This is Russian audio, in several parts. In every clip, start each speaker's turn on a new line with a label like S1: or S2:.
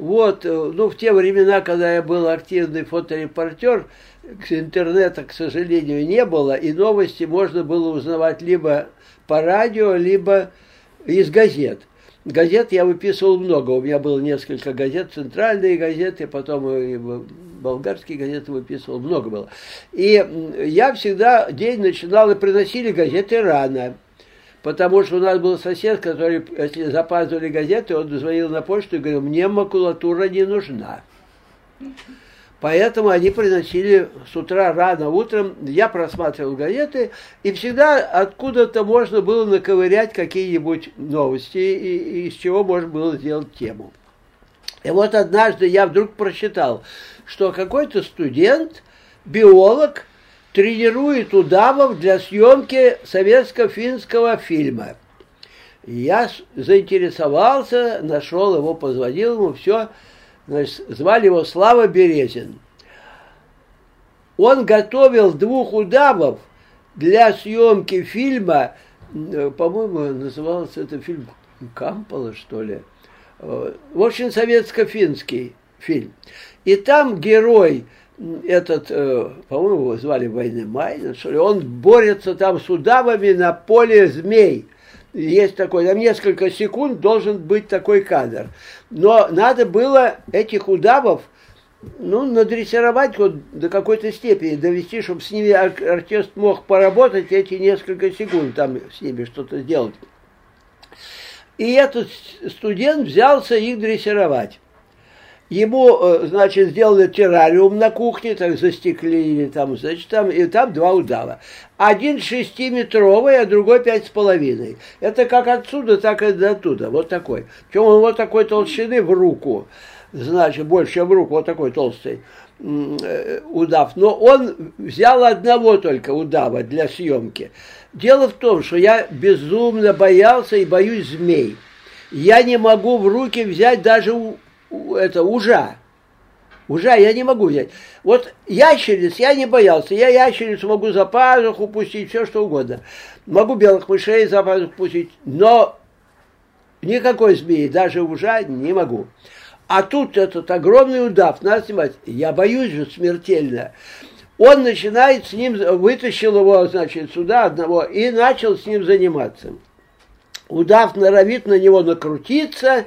S1: Вот, э, ну, в те времена, когда я был активный фоторепортер, интернета, к сожалению, не было, и новости можно было узнавать либо по радио, либо из газет. Газет я выписывал много. У меня было несколько газет, центральные газеты, потом и болгарские газеты выписывал, много было. И я всегда день начинал и приносили газеты рано. Потому что у нас был сосед, который, если запаздывали газеты, он звонил на почту и говорил, мне макулатура не нужна. Поэтому они приносили с утра рано утром, я просматривал газеты, и всегда откуда-то можно было наковырять какие-нибудь новости, и, и из чего можно было сделать тему. И вот однажды я вдруг прочитал, что какой-то студент, биолог, тренирует удавов для съемки советско-финского фильма. Я заинтересовался, нашел его, позвонил ему, все, Значит, звали его Слава Березин. Он готовил двух удавов для съемки фильма, э, по-моему, назывался это фильм Кампола, что ли. Э, в общем, советско-финский фильм. И там герой, этот, э, по-моему, его звали Войны Майна, что ли, он борется там с удавами на поле змей – есть такой, там несколько секунд должен быть такой кадр. Но надо было этих удавов ну, надрессировать вот до какой-то степени, довести, чтобы с ними артист мог поработать эти несколько секунд, там с ними что-то сделать. И этот студент взялся их дрессировать. Ему, э, значит, сделали террариум на кухне, так застеклили там, значит, там, и там два удава. Один шестиметровый, а другой пять с половиной. Это как отсюда, так и до оттуда, вот такой. Причем он вот такой толщины в руку, значит, больше, чем в руку, вот такой толстый э, удав. Но он взял одного только удава для съемки. Дело в том, что я безумно боялся и боюсь змей. Я не могу в руки взять даже это ужа. Ужа я не могу взять. Вот ящериц я не боялся. Я ящерицу могу за пазуху пустить, все что угодно. Могу белых мышей за пазуху пустить, но никакой змеи, даже ужа не могу. А тут этот огромный удав, надо снимать. Я боюсь же смертельно. Он начинает с ним, вытащил его, значит, сюда одного и начал с ним заниматься. Удав норовит на него накрутиться,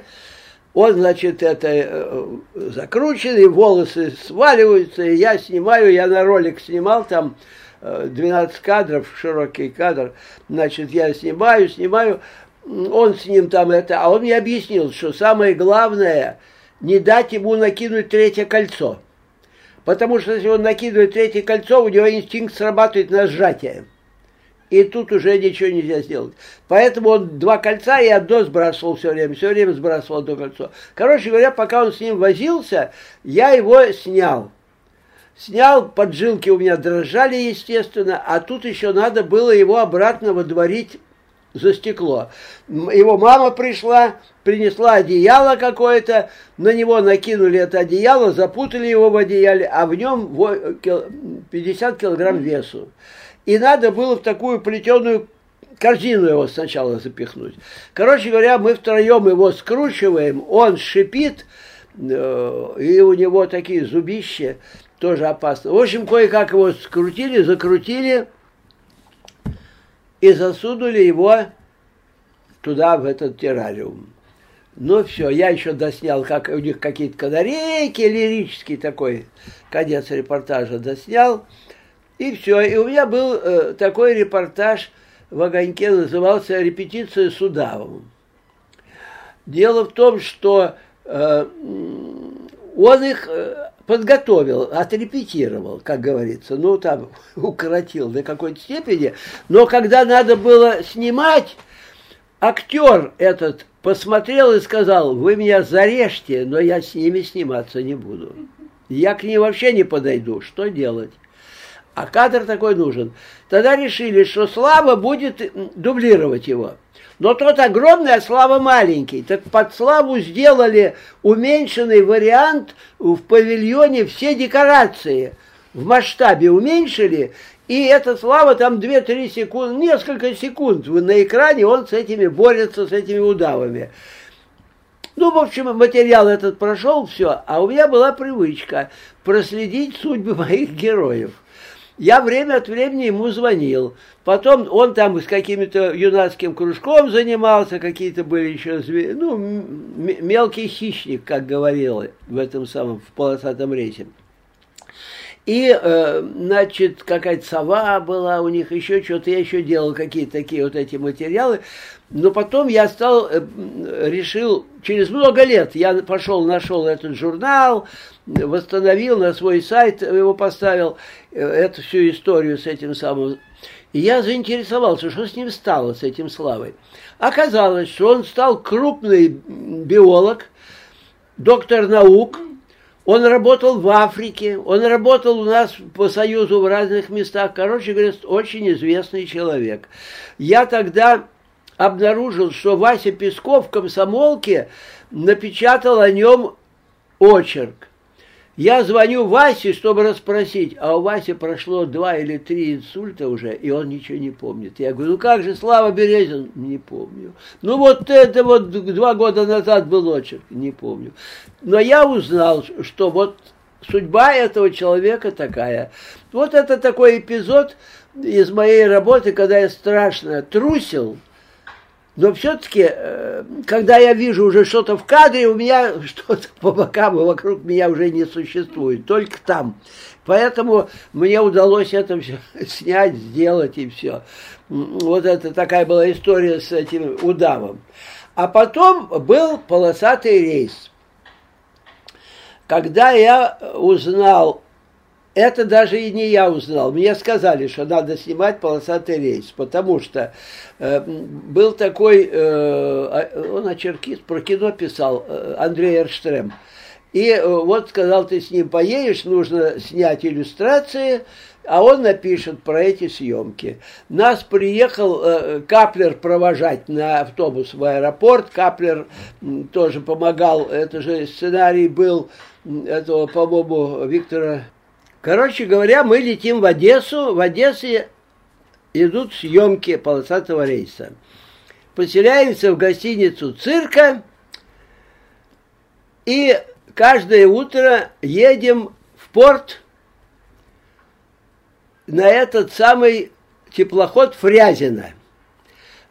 S1: он, значит, это э, закрученный, волосы сваливаются, и я снимаю, я на ролик снимал там 12 э, кадров, широкий кадр, значит, я снимаю, снимаю, он с ним там это, а он мне объяснил, что самое главное, не дать ему накинуть третье кольцо. Потому что если он накидывает третье кольцо, у него инстинкт срабатывает на сжатие и тут уже ничего нельзя сделать. Поэтому он два кольца и одно сбрасывал все время, все время сбрасывал одно кольцо. Короче говоря, пока он с ним возился, я его снял. Снял, поджилки у меня дрожали, естественно, а тут еще надо было его обратно водворить за стекло. Его мама пришла, принесла одеяло какое-то, на него накинули это одеяло, запутали его в одеяле, а в нем 50 килограмм весу. И надо было в такую плетеную корзину его сначала запихнуть. Короче говоря, мы втроем его скручиваем, он шипит, э, и у него такие зубища, тоже опасно. В общем, кое-как его скрутили, закрутили и засунули его туда, в этот террариум. Ну все, я еще доснял, как у них какие-то канарейки, лирический такой конец репортажа доснял. И все. И у меня был э, такой репортаж в «Огоньке», назывался «Репетиция с удавом». Дело в том, что э, он их э, подготовил, отрепетировал, как говорится, ну там укоротил до какой-то степени, но когда надо было снимать, актер этот посмотрел и сказал, вы меня зарежьте, но я с ними сниматься не буду. Я к ним вообще не подойду, что делать? А кадр такой нужен. Тогда решили, что Слава будет дублировать его. Но тот огромный, а Слава маленький. Так под Славу сделали уменьшенный вариант в павильоне все декорации. В масштабе уменьшили, и эта Слава там 2-3 секунды, несколько секунд на экране он с этими борется, с этими удавами. Ну, в общем, материал этот прошел, все, а у меня была привычка проследить судьбы моих героев. Я время от времени ему звонил. Потом он там с каким-то юнацким кружком занимался, какие-то были еще ну, мелкий хищник, как говорил в этом самом, в полосатом рейсе. И, э, значит, какая-то сова была у них, еще что-то. Я еще делал какие-то такие вот эти материалы. Но потом я стал, э, решил, через много лет я пошел, нашел этот журнал, восстановил на свой сайт, его поставил, э, эту всю историю с этим самым. И я заинтересовался, что с ним стало, с этим Славой. Оказалось, что он стал крупный биолог, доктор наук, он работал в Африке, он работал у нас по Союзу в разных местах. Короче говоря, очень известный человек. Я тогда обнаружил, что Вася Песков в комсомолке напечатал о нем очерк. Я звоню Васе, чтобы расспросить, а у Васи прошло два или три инсульта уже, и он ничего не помнит. Я говорю, ну как же Слава Березин? Не помню. Ну вот это вот два года назад был очерк, не помню. Но я узнал, что вот судьба этого человека такая. Вот это такой эпизод из моей работы, когда я страшно трусил, но все-таки, э, когда я вижу уже что-то в кадре, у меня что-то по бокам и вокруг меня уже не существует, только там. Поэтому мне удалось это все снять, сделать и все. Вот это такая была история с этим удавом. А потом был полосатый рейс. Когда я узнал это даже и не я узнал. Мне сказали, что надо снимать полосатый рейс, потому что э, был такой, э, он очеркист, про кино писал, э, Андрей Эрштрем. И э, вот сказал, ты с ним поедешь, нужно снять иллюстрации, а он напишет про эти съемки. Нас приехал э, Каплер провожать на автобус в аэропорт. Каплер тоже помогал, это же сценарий был этого, по-моему, Виктора Короче говоря, мы летим в Одессу. В Одессе идут съемки полосатого рейса. Поселяемся в гостиницу «Цирка» и каждое утро едем в порт на этот самый теплоход Фрязино.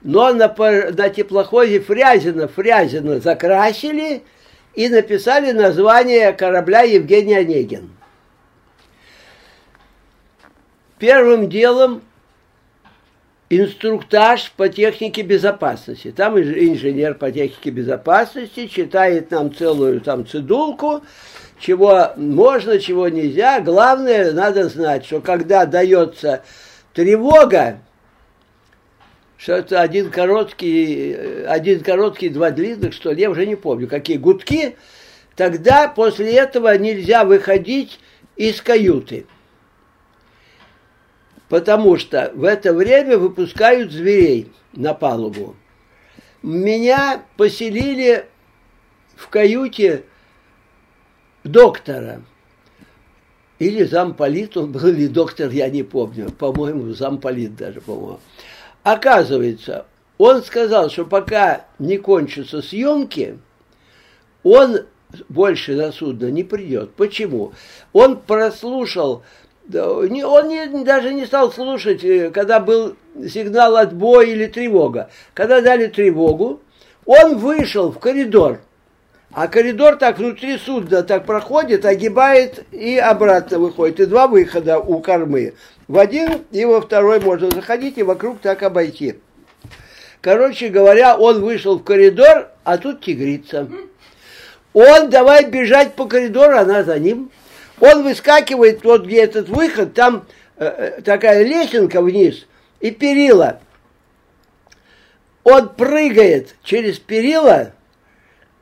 S1: Но на, на теплоходе Фрязино, Фрязино закрасили и написали название корабля Евгений Онегин. Первым делом инструктаж по технике безопасности. Там инженер по технике безопасности читает нам целую там цедулку, чего можно, чего нельзя. Главное, надо знать, что когда дается тревога, что это один короткий, один короткий, два длинных, что ли, я уже не помню, какие гудки, тогда после этого нельзя выходить из каюты потому что в это время выпускают зверей на палубу. Меня поселили в каюте доктора. Или замполит, он был или доктор, я не помню. По-моему, замполит даже, по-моему. Оказывается, он сказал, что пока не кончатся съемки, он больше на судно не придет. Почему? Он прослушал он не, даже не стал слушать, э, когда был сигнал отбоя или тревога. Когда дали тревогу, он вышел в коридор. А коридор так внутри судна так проходит, огибает и обратно выходит. И два выхода у кормы. В один и во второй можно заходить и вокруг так обойти. Короче говоря, он вышел в коридор, а тут тигрица. Он давай бежать по коридору, она за ним. Он выскакивает, вот где этот выход, там э, э, такая лесенка вниз и перила. Он прыгает через перила,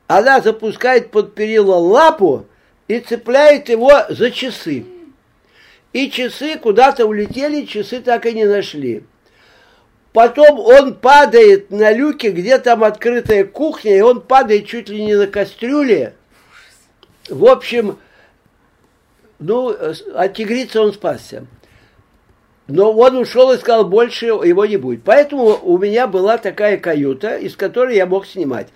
S1: она запускает под перила лапу и цепляет его за часы. И часы куда-то улетели, часы так и не нашли. Потом он падает на люке, где там открытая кухня, и он падает чуть ли не на кастрюле. В общем, ну, от тигрицы он спасся. Но он ушел и сказал, больше его не будет. Поэтому у меня была такая каюта, из которой я мог снимать.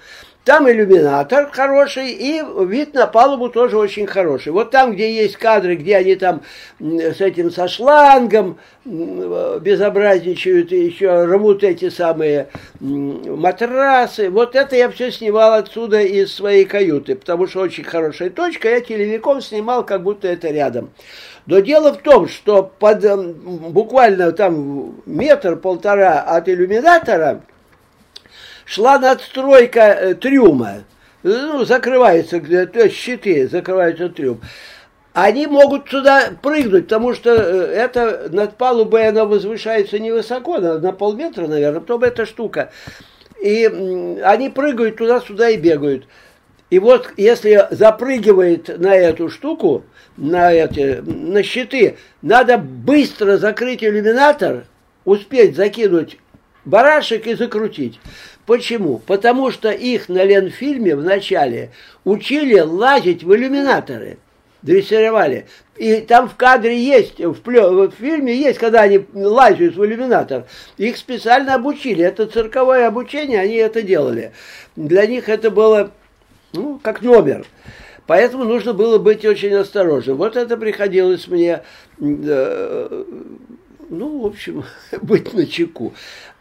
S1: Там иллюминатор хороший, и вид на палубу тоже очень хороший. Вот там, где есть кадры, где они там с этим, со шлангом безобразничают, и еще рвут эти самые матрасы. Вот это я все снимал отсюда из своей каюты, потому что очень хорошая точка. Я телевиком снимал, как будто это рядом. Но дело в том, что под буквально там метр-полтора от иллюминатора шла надстройка э, трюма. Ну, закрывается, то есть щиты закрываются трюм. Они могут туда прыгнуть, потому что э, это над палубой она возвышается невысоко, на, на полметра, наверное, потом эта штука. И они прыгают туда-сюда и бегают. И вот если запрыгивает на эту штуку, на эти, на щиты, надо быстро закрыть иллюминатор, успеть закинуть барашек и закрутить. Почему? Потому что их на Ленфильме в начале учили лазить в иллюминаторы, дрессировали. И там в кадре есть, в, плё, в фильме есть, когда они лазят в иллюминатор. Их специально обучили. Это цирковое обучение, они это делали. Для них это было, ну, как номер. Поэтому нужно было быть очень осторожным. Вот это приходилось мне, э, ну, в общем, быть на чеку.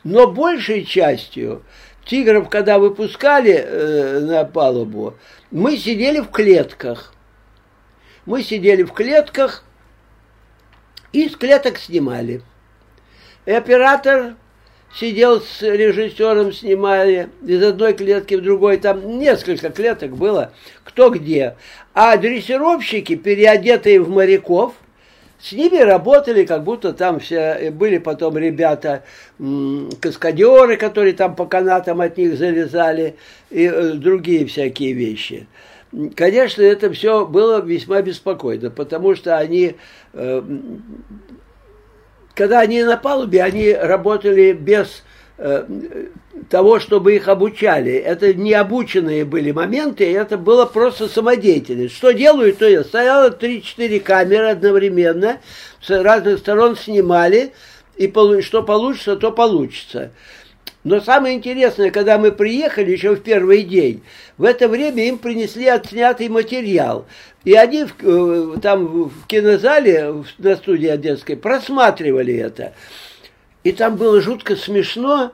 S1: Но большей частью тигров, когда выпускали э, на палубу, мы сидели в клетках. Мы сидели в клетках и с клеток снимали. И оператор сидел с режиссером, снимали из одной клетки в другой, там несколько клеток было, кто где. А дрессировщики, переодетые в моряков, с ними работали, как будто там все были потом ребята, каскадеры, которые там по канатам от них залезали, и э, другие всякие вещи. Конечно, это все было весьма беспокойно, потому что они, э, когда они на палубе, они работали без того, чтобы их обучали. Это не обученные были моменты, это было просто самодеятельность. Что делают, то я. Стояло 3-4 камеры одновременно, с разных сторон снимали, и что получится, то получится. Но самое интересное, когда мы приехали еще в первый день, в это время им принесли отснятый материал. И они в, э, там в кинозале на студии Одесской просматривали это. И там было жутко смешно,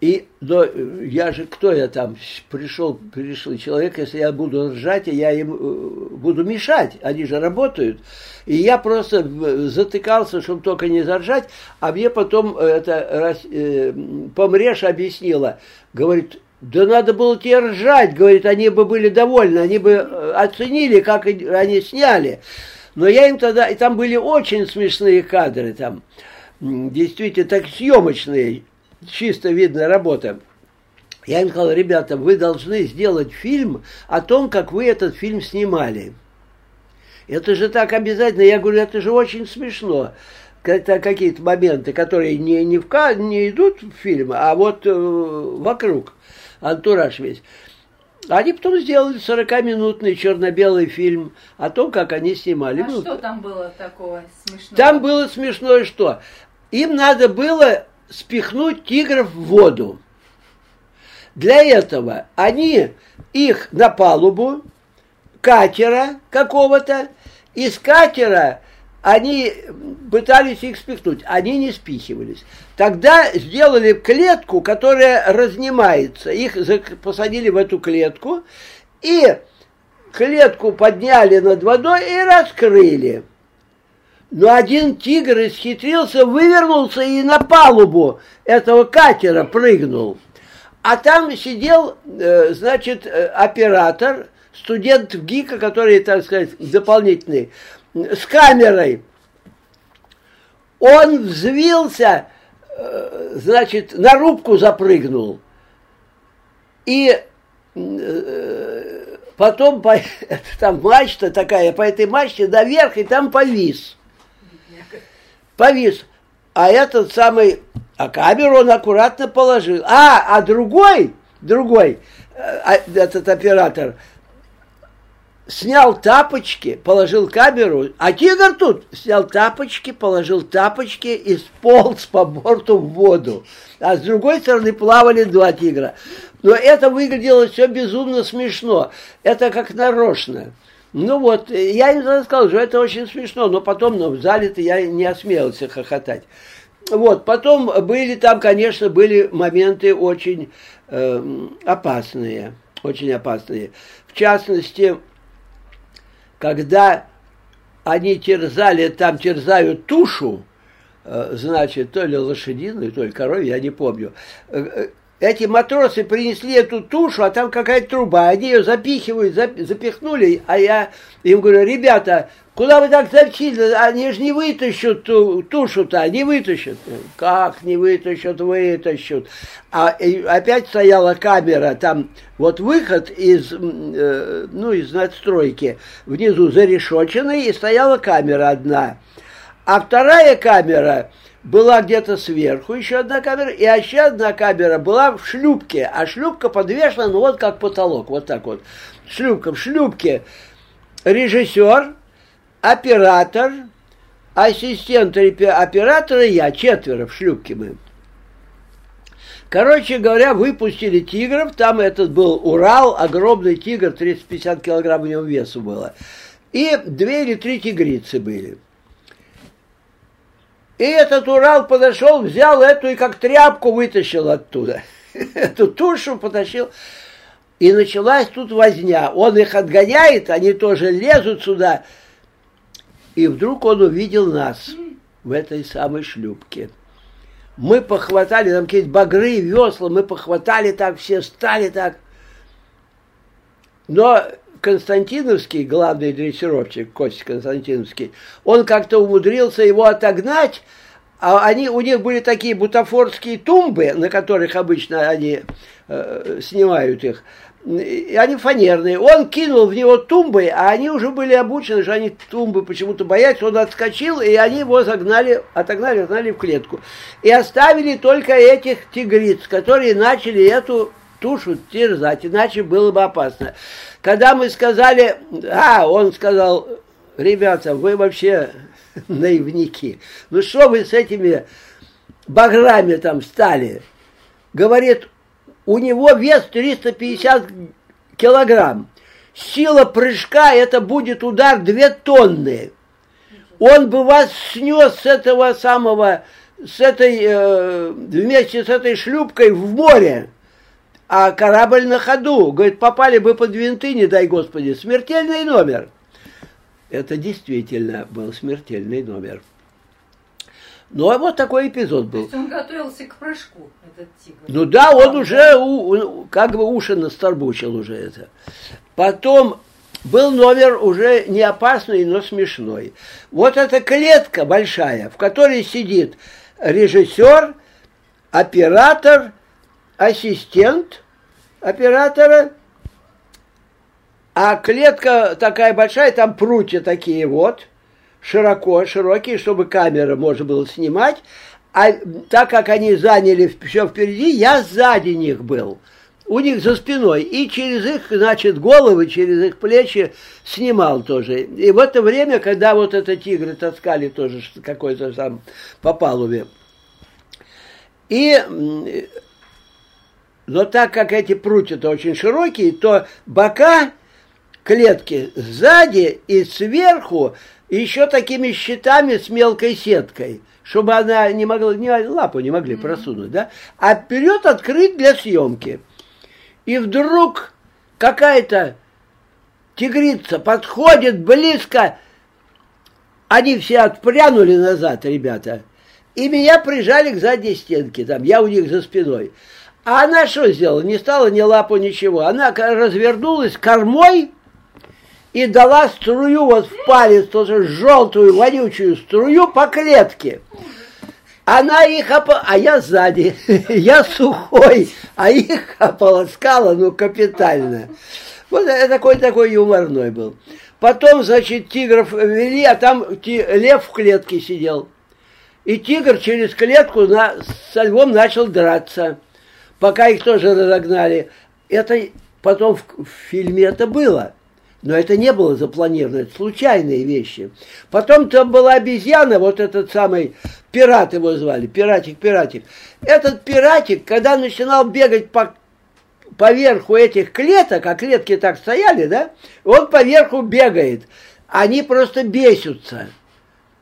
S1: и но я же, кто я там, пришел, пришел человек, если я буду ржать, я им э, буду мешать, они же работают. И я просто э, затыкался, чтобы только не заржать, а мне потом это э, помрешь объяснила, говорит, да надо было тебе ржать, говорит, они бы были довольны, они бы э, оценили, как они сняли. Но я им тогда, и там были очень смешные кадры, там, действительно, так съемочные, чисто видная работа. Я им сказал, ребята, вы должны сделать фильм о том, как вы этот фильм снимали. Это же так обязательно. Я говорю, это же очень смешно. Это какие-то моменты, которые не, не, в, не идут в фильм, а вот э, вокруг, антураж весь. Они потом сделали 40-минутный черно-белый фильм о том, как они снимали.
S2: А ну, что там было такого смешного?
S1: Там было смешное что? Им надо было спихнуть тигров в воду. Для этого они их на палубу катера какого-то, из катера они пытались их спихнуть, они не спихивались. Тогда сделали клетку, которая разнимается. Их посадили в эту клетку и клетку подняли над водой и раскрыли. Но один тигр исхитрился, вывернулся и на палубу этого катера прыгнул. А там сидел, э, значит, э, оператор, студент ГИКа, который, так сказать, дополнительный, с камерой. Он взвился, э, значит, на рубку запрыгнул. И потом по, там мачта такая, по этой мачте наверх, и там повис повис. А этот самый, а камеру он аккуратно положил. А, а другой, другой, э, этот оператор, снял тапочки, положил камеру, а тигр тут снял тапочки, положил тапочки и сполз по борту в воду. А с другой стороны плавали два тигра. Но это выглядело все безумно смешно. Это как нарочно. Ну вот, я им сказал, что это очень смешно, но потом ну, в зале-то я не осмелился хохотать. Вот, потом были там, конечно, были моменты очень э, опасные, очень опасные. В частности, когда они терзали, там терзают тушу, э, значит, то ли лошадиную, то ли коровью, я не помню. Э, э, эти матросы принесли эту тушу, а там какая-то труба. Они ее запихивают, запихнули, а я им говорю, ребята, куда вы так затащили? Они же не вытащат ту, тушу-то, не вытащат. Как не вытащат, вытащат. А опять стояла камера, там вот выход из, ну, из надстройки, внизу зарешоченный, и стояла камера одна. А вторая камера была где-то сверху еще одна камера, и еще одна камера была в шлюпке, а шлюпка подвешена, ну вот как потолок, вот так вот. Шлюпка, в шлюпке режиссер, оператор, ассистент оператора я, четверо в шлюпке мы. Короче говоря, выпустили тигров, там этот был Урал, огромный тигр, 350 килограмм в нем весу было. И две или три тигрицы были. И этот Урал подошел, взял эту и как тряпку вытащил оттуда. Эту тушу потащил. И началась тут возня. Он их отгоняет, они тоже лезут сюда. И вдруг он увидел нас в этой самой шлюпке. Мы похватали, там какие-то багры, весла, мы похватали так, все стали так. Но Константиновский, главный дрессировщик, Костя Константиновский, он как-то умудрился его отогнать, а они, у них были такие бутафорские тумбы, на которых обычно они э, снимают их, и они фанерные. Он кинул в него тумбы, а они уже были обучены, что они тумбы почему-то боятся. Он отскочил, и они его загнали, отогнали, отогнали в клетку. И оставили только этих тигриц, которые начали эту тушу терзать, иначе было бы опасно. Когда мы сказали, а, он сказал, ребята, вы вообще наивники. Ну что вы с этими баграми там стали? Говорит, у него вес 350 килограмм. Сила прыжка, это будет удар 2 тонны. Он бы вас снес с этого самого, с этой, э, вместе с этой шлюпкой в море а корабль на ходу. Говорит, попали бы под винты, не дай Господи, смертельный номер. Это действительно был смертельный номер. Ну, а вот такой эпизод был.
S2: То есть он готовился к прыжку, этот тигр?
S1: Ну да, он уже у, как бы уши настарбучил уже это. Потом был номер уже не опасный, но смешной. Вот эта клетка большая, в которой сидит режиссер, оператор ассистент оператора, а клетка такая большая, там прутья такие вот, широко, широкие, чтобы камера можно было снимать. А так как они заняли все впереди, я сзади них был. У них за спиной. И через их, значит, головы, через их плечи снимал тоже. И в это время, когда вот это тигры таскали тоже какой-то там по палубе. И но так как эти прутья-то очень широкие, то бока клетки сзади и сверху еще такими щитами с мелкой сеткой, чтобы она не могла, не, лапу не могли просунуть, да? А вперед открыт для съемки. И вдруг какая-то тигрица подходит близко, они все отпрянули назад, ребята, и меня прижали к задней стенке, там, я у них за спиной. А она что сделала? Не стала ни лапу, ничего. Она развернулась кормой и дала струю вот в палец, тоже желтую, вонючую струю по клетке. Она их оп... а я сзади, я сухой, а их ополоскала, ну, капитально. Вот такой такой юморной был. Потом, значит, тигров вели, а там лев в клетке сидел. И тигр через клетку на, со львом начал драться пока их тоже разогнали. Это потом в, в фильме это было. Но это не было запланировано, это случайные вещи. Потом там была обезьяна, вот этот самый пират его звали, пиратик, пиратик. Этот пиратик, когда начинал бегать по, поверху этих клеток, а клетки так стояли, да, он поверху бегает. Они просто бесятся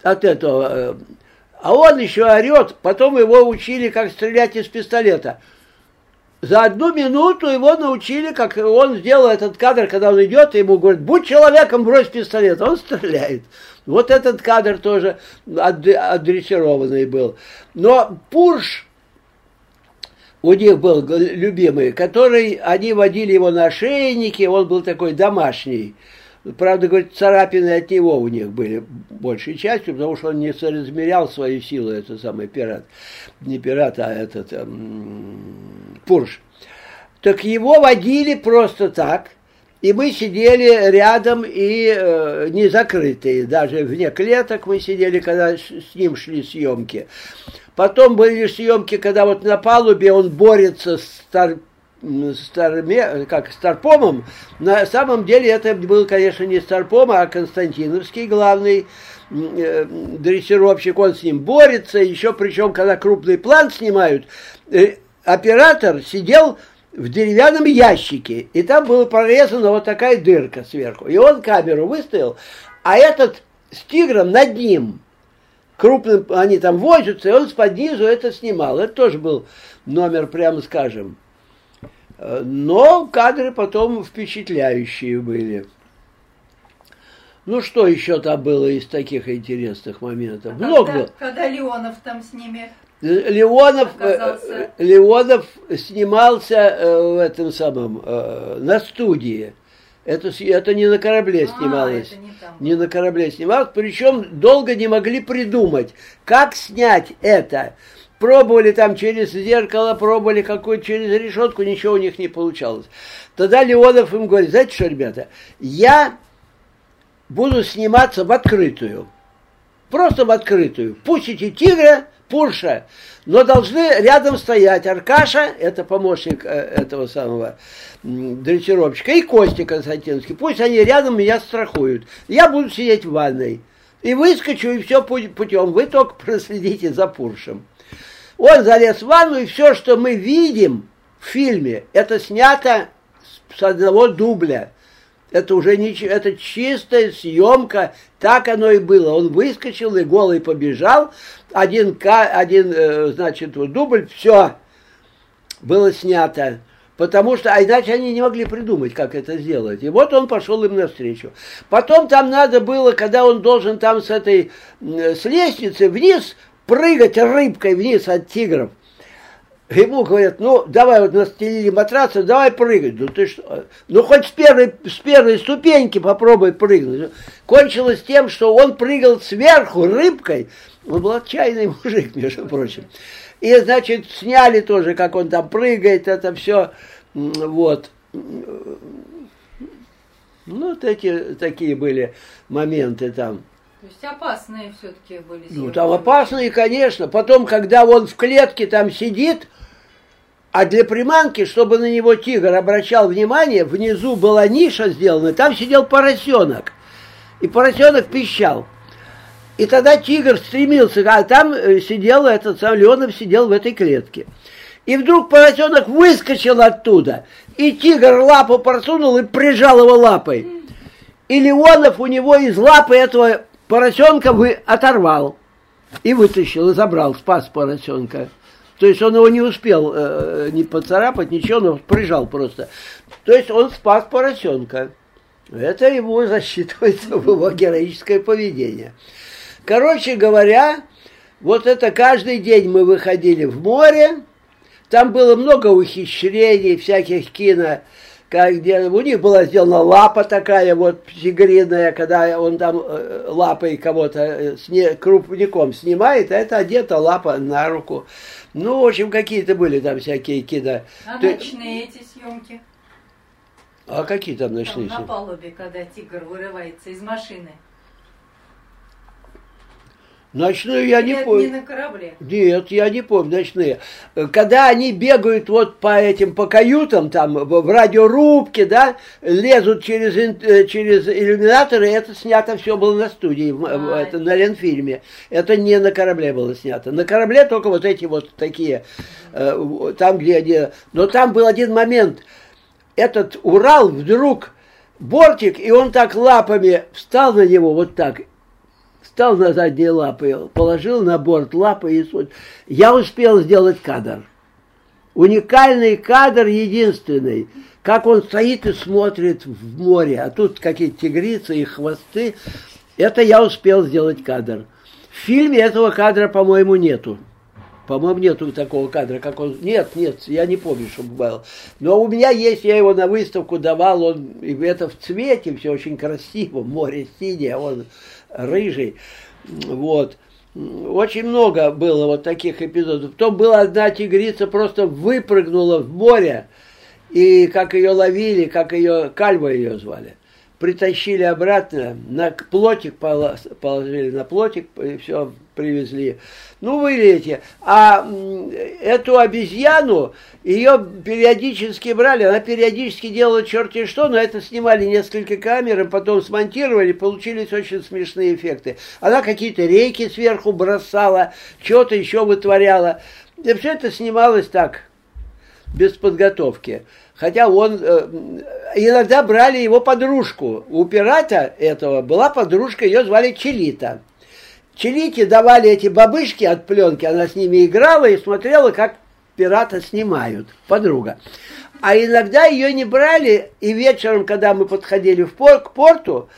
S1: от этого. А он еще орет, потом его учили, как стрелять из пистолета. За одну минуту его научили, как он сделал этот кадр, когда он идет, и ему говорят, будь человеком, брось пистолет. Он стреляет. Вот этот кадр тоже адресированный был. Но Пурш, у них был любимый, который, они водили его на ошейнике, он был такой домашний. Правда, говорит, царапины от него у них были большей частью, потому что он не соразмерял свою силу, это самый пират. Не пират, а этот эм, Пурш. Так его водили просто так, и мы сидели рядом и э, не закрытые, даже вне клеток мы сидели, когда с, ним шли съемки. Потом были съемки, когда вот на палубе он борется с стар, старме, как Старпомом. На самом деле это был, конечно, не Старпом, а Константиновский главный э, дрессировщик. Он с ним борется. Еще причем, когда крупный план снимают, э, оператор сидел в деревянном ящике, и там была прорезана вот такая дырка сверху. И он камеру выставил, а этот с тигром над ним. Крупным, они там возятся, и он под низу это снимал. Это тоже был номер, прямо скажем. Но кадры потом впечатляющие были. Ну, что еще там было из таких интересных моментов?
S2: А
S1: Много
S2: когда,
S1: было.
S2: когда Леонов там с ними
S1: Леонов, э,
S2: оказался.
S1: Леонов снимался э, в этом самом, э, на студии. Это, это не на корабле
S2: А,
S1: снималось.
S2: не там.
S1: не на корабле снималось. Причем долго не могли придумать, как снять это. Пробовали там через зеркало, пробовали какую через решетку, ничего у них не получалось. Тогда Леонов им говорит, знаете что, ребята, я буду сниматься в открытую. Просто в открытую. Пустите тигра, Пурша, но должны рядом стоять Аркаша, это помощник э, этого самого дрессировщика, и Костя Константиновский. Пусть они рядом меня страхуют. Я буду сидеть в ванной. И выскочу, и все путем. Вы только проследите за Пуршем. Он залез в ванну, и все, что мы видим в фильме, это снято с одного дубля. Это уже чи- это чистая съемка, так оно и было. Он выскочил и голый побежал, один, один э, значит, дубль, все было снято. Потому что, а иначе они не могли придумать, как это сделать. И вот он пошел им навстречу. Потом там надо было, когда он должен там с этой, м, с лестницы вниз прыгать рыбкой вниз от тигров. Ему говорят, ну, давай вот настелили матрасы, давай прыгать. Ну, ты что? Ну, хоть с первой, с первой ступеньки попробуй прыгнуть. Кончилось тем, что он прыгал сверху рыбкой. Он был отчаянный мужик, между прочим. И, значит, сняли тоже, как он там прыгает, это все, вот. Ну, вот эти такие были моменты там.
S2: То есть опасные все-таки были
S1: Ну, там опасные, конечно. Потом, когда он в клетке там сидит, а для приманки, чтобы на него тигр обращал внимание, внизу была ниша сделана, там сидел поросенок. И поросенок пищал. И тогда тигр стремился, а там э, сидел этот сам Леонов сидел в этой клетке. И вдруг поросенок выскочил оттуда, и тигр лапу просунул и прижал его лапой. И Леонов у него из лапы этого поросенка вы оторвал и вытащил, и забрал, спас поросенка. То есть он его не успел э, не поцарапать, ничего, но прижал просто. То есть он спас поросенка. Это ему засчитывается в его героическое поведение. Короче говоря, вот это каждый день мы выходили в море, там было много ухищрений, всяких кино, как где у них была сделана лапа такая вот тигриная, когда он там э, лапой кого-то э, сне, крупником снимает, а это одета лапа на руку. Ну, в общем, какие-то были там всякие кино.
S2: А
S1: Ты-
S2: ночные эти съемки?
S1: А какие там
S2: Там
S1: ночные?
S2: на
S1: съемки?
S2: палубе, когда тигр вырывается из машины.
S1: Ночную я не
S2: Или это
S1: помню.
S2: не на корабле?
S1: Нет, я не помню ночные. Когда они бегают вот по этим, по каютам, там, в радиорубке, да, лезут через, э, через иллюминаторы, это снято все было на студии,
S2: А.
S1: это, на Ленфильме. Это не на корабле было снято. На корабле только вот эти вот такие, э, там, где они... Но там был один момент. этот Урал вдруг бортик, и он так лапами встал на него, вот так, встал на задние лапы, положил на борт лапы и. Я успел сделать кадр. Уникальный кадр, единственный. Как он стоит и смотрит в море, а тут какие-то тигрицы и хвосты. Это я успел сделать кадр. В фильме этого кадра, по-моему, нету. По-моему, нету такого кадра, как он. Нет, нет, я не помню, чтобы был. Но у меня есть, я его на выставку давал, он и это в цвете, все очень красиво, море синее, он рыжий. Вот. Очень много было вот таких эпизодов. Потом была одна тигрица, просто выпрыгнула в море, и как ее ловили, как ее, Кальва ее звали притащили обратно, на плотик положили, на плотик, и все привезли. Ну, вы эти. А эту обезьяну, ее периодически брали, она периодически делала черти что, но это снимали несколько камер, и потом смонтировали, получились очень смешные эффекты. Она какие-то рейки сверху бросала, что-то еще вытворяла. И все это снималось так, без подготовки. Хотя он э, иногда брали его подружку. У пирата этого была подружка, ее звали Челита. Челите давали эти бабышки от пленки, она с ними играла и смотрела, как пирата снимают, подруга. А иногда ее не брали, и вечером, когда мы подходили в порт, к порту,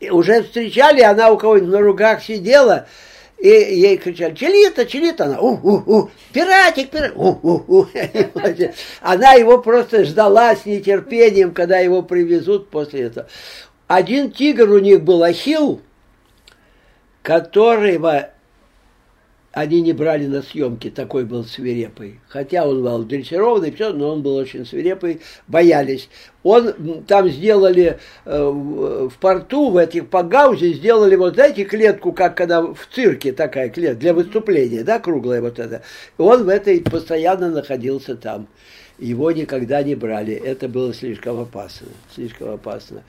S1: уже встречали, она у кого-нибудь на ругах сидела, и ей кричали, Челита, Челита, она, у-у-у, пиратик, пиратик, у-у-у. Она его просто ждала с нетерпением, когда его привезут после этого. Один тигр у них был Ахилл, которого они не брали на съемки, такой был свирепый. Хотя он был дрессированный, все, но он был очень свирепый, боялись. Он там сделали э, в порту, в этих погаузе, сделали вот эти клетку, как когда в цирке такая клетка, для выступления, да, круглая вот эта. Он в этой постоянно находился там его никогда не брали. Это было слишком опасно, слишком опасно.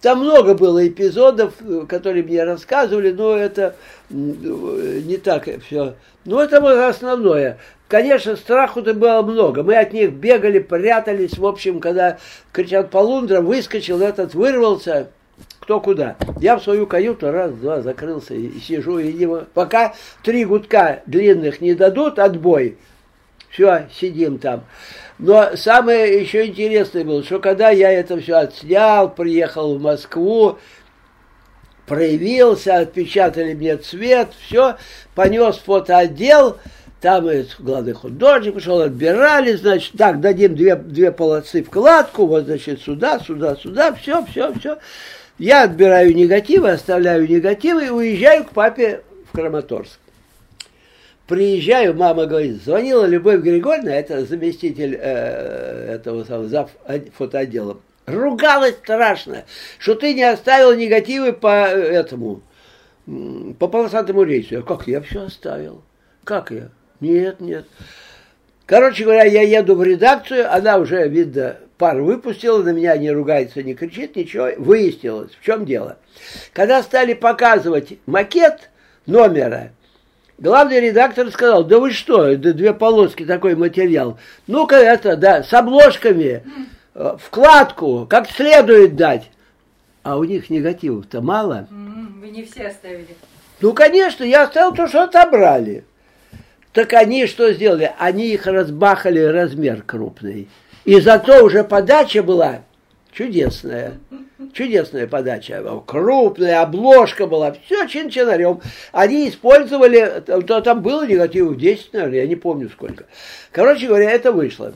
S1: Там много было эпизодов, которые мне рассказывали, но это не так все. Но это было основное. Конечно, страху-то было много. Мы от них бегали, прятались. В общем, когда кричат Полундра, выскочил этот, вырвался, кто куда. Я в свою каюту раз-два закрылся и сижу, и не... пока три гудка длинных не дадут отбой, все, сидим там. Но самое еще интересное было, что когда я это все отснял, приехал в Москву, проявился, отпечатали мне цвет, все, понес фотоотдел, там и главный художник пришел, отбирали, значит, так, дадим две, две полосы вкладку, вот, значит, сюда, сюда, сюда, все, все, все. Я отбираю негативы, оставляю негативы и уезжаю к папе в Краматорск. Приезжаю, мама говорит, звонила Любовь Григорьевна, это заместитель э, этого самого зав фотоотдела. Ругалась страшно, что ты не оставил негативы по э, этому, по полосатому рейсу. Я как, я все оставил. Как я? Нет, нет. Короче говоря, я еду в редакцию, она уже, видно, пар выпустила, на меня не ругается, не кричит, ничего. Выяснилось, в чем дело. Когда стали показывать макет номера, Главный редактор сказал, да вы что, это две полоски такой материал. Ну-ка это, да, с обложками, э, вкладку, как следует дать. А у них негативов-то мало.
S2: Вы не все оставили.
S1: Ну, конечно, я оставил то, что отобрали. Так они что сделали? Они их разбахали размер крупный. И зато уже подача была чудесная. Чудесная подача. Крупная обложка была. Все чин-чинарем. Они использовали, там было негативов 10, наверное, я не помню сколько. Короче говоря, это вышло.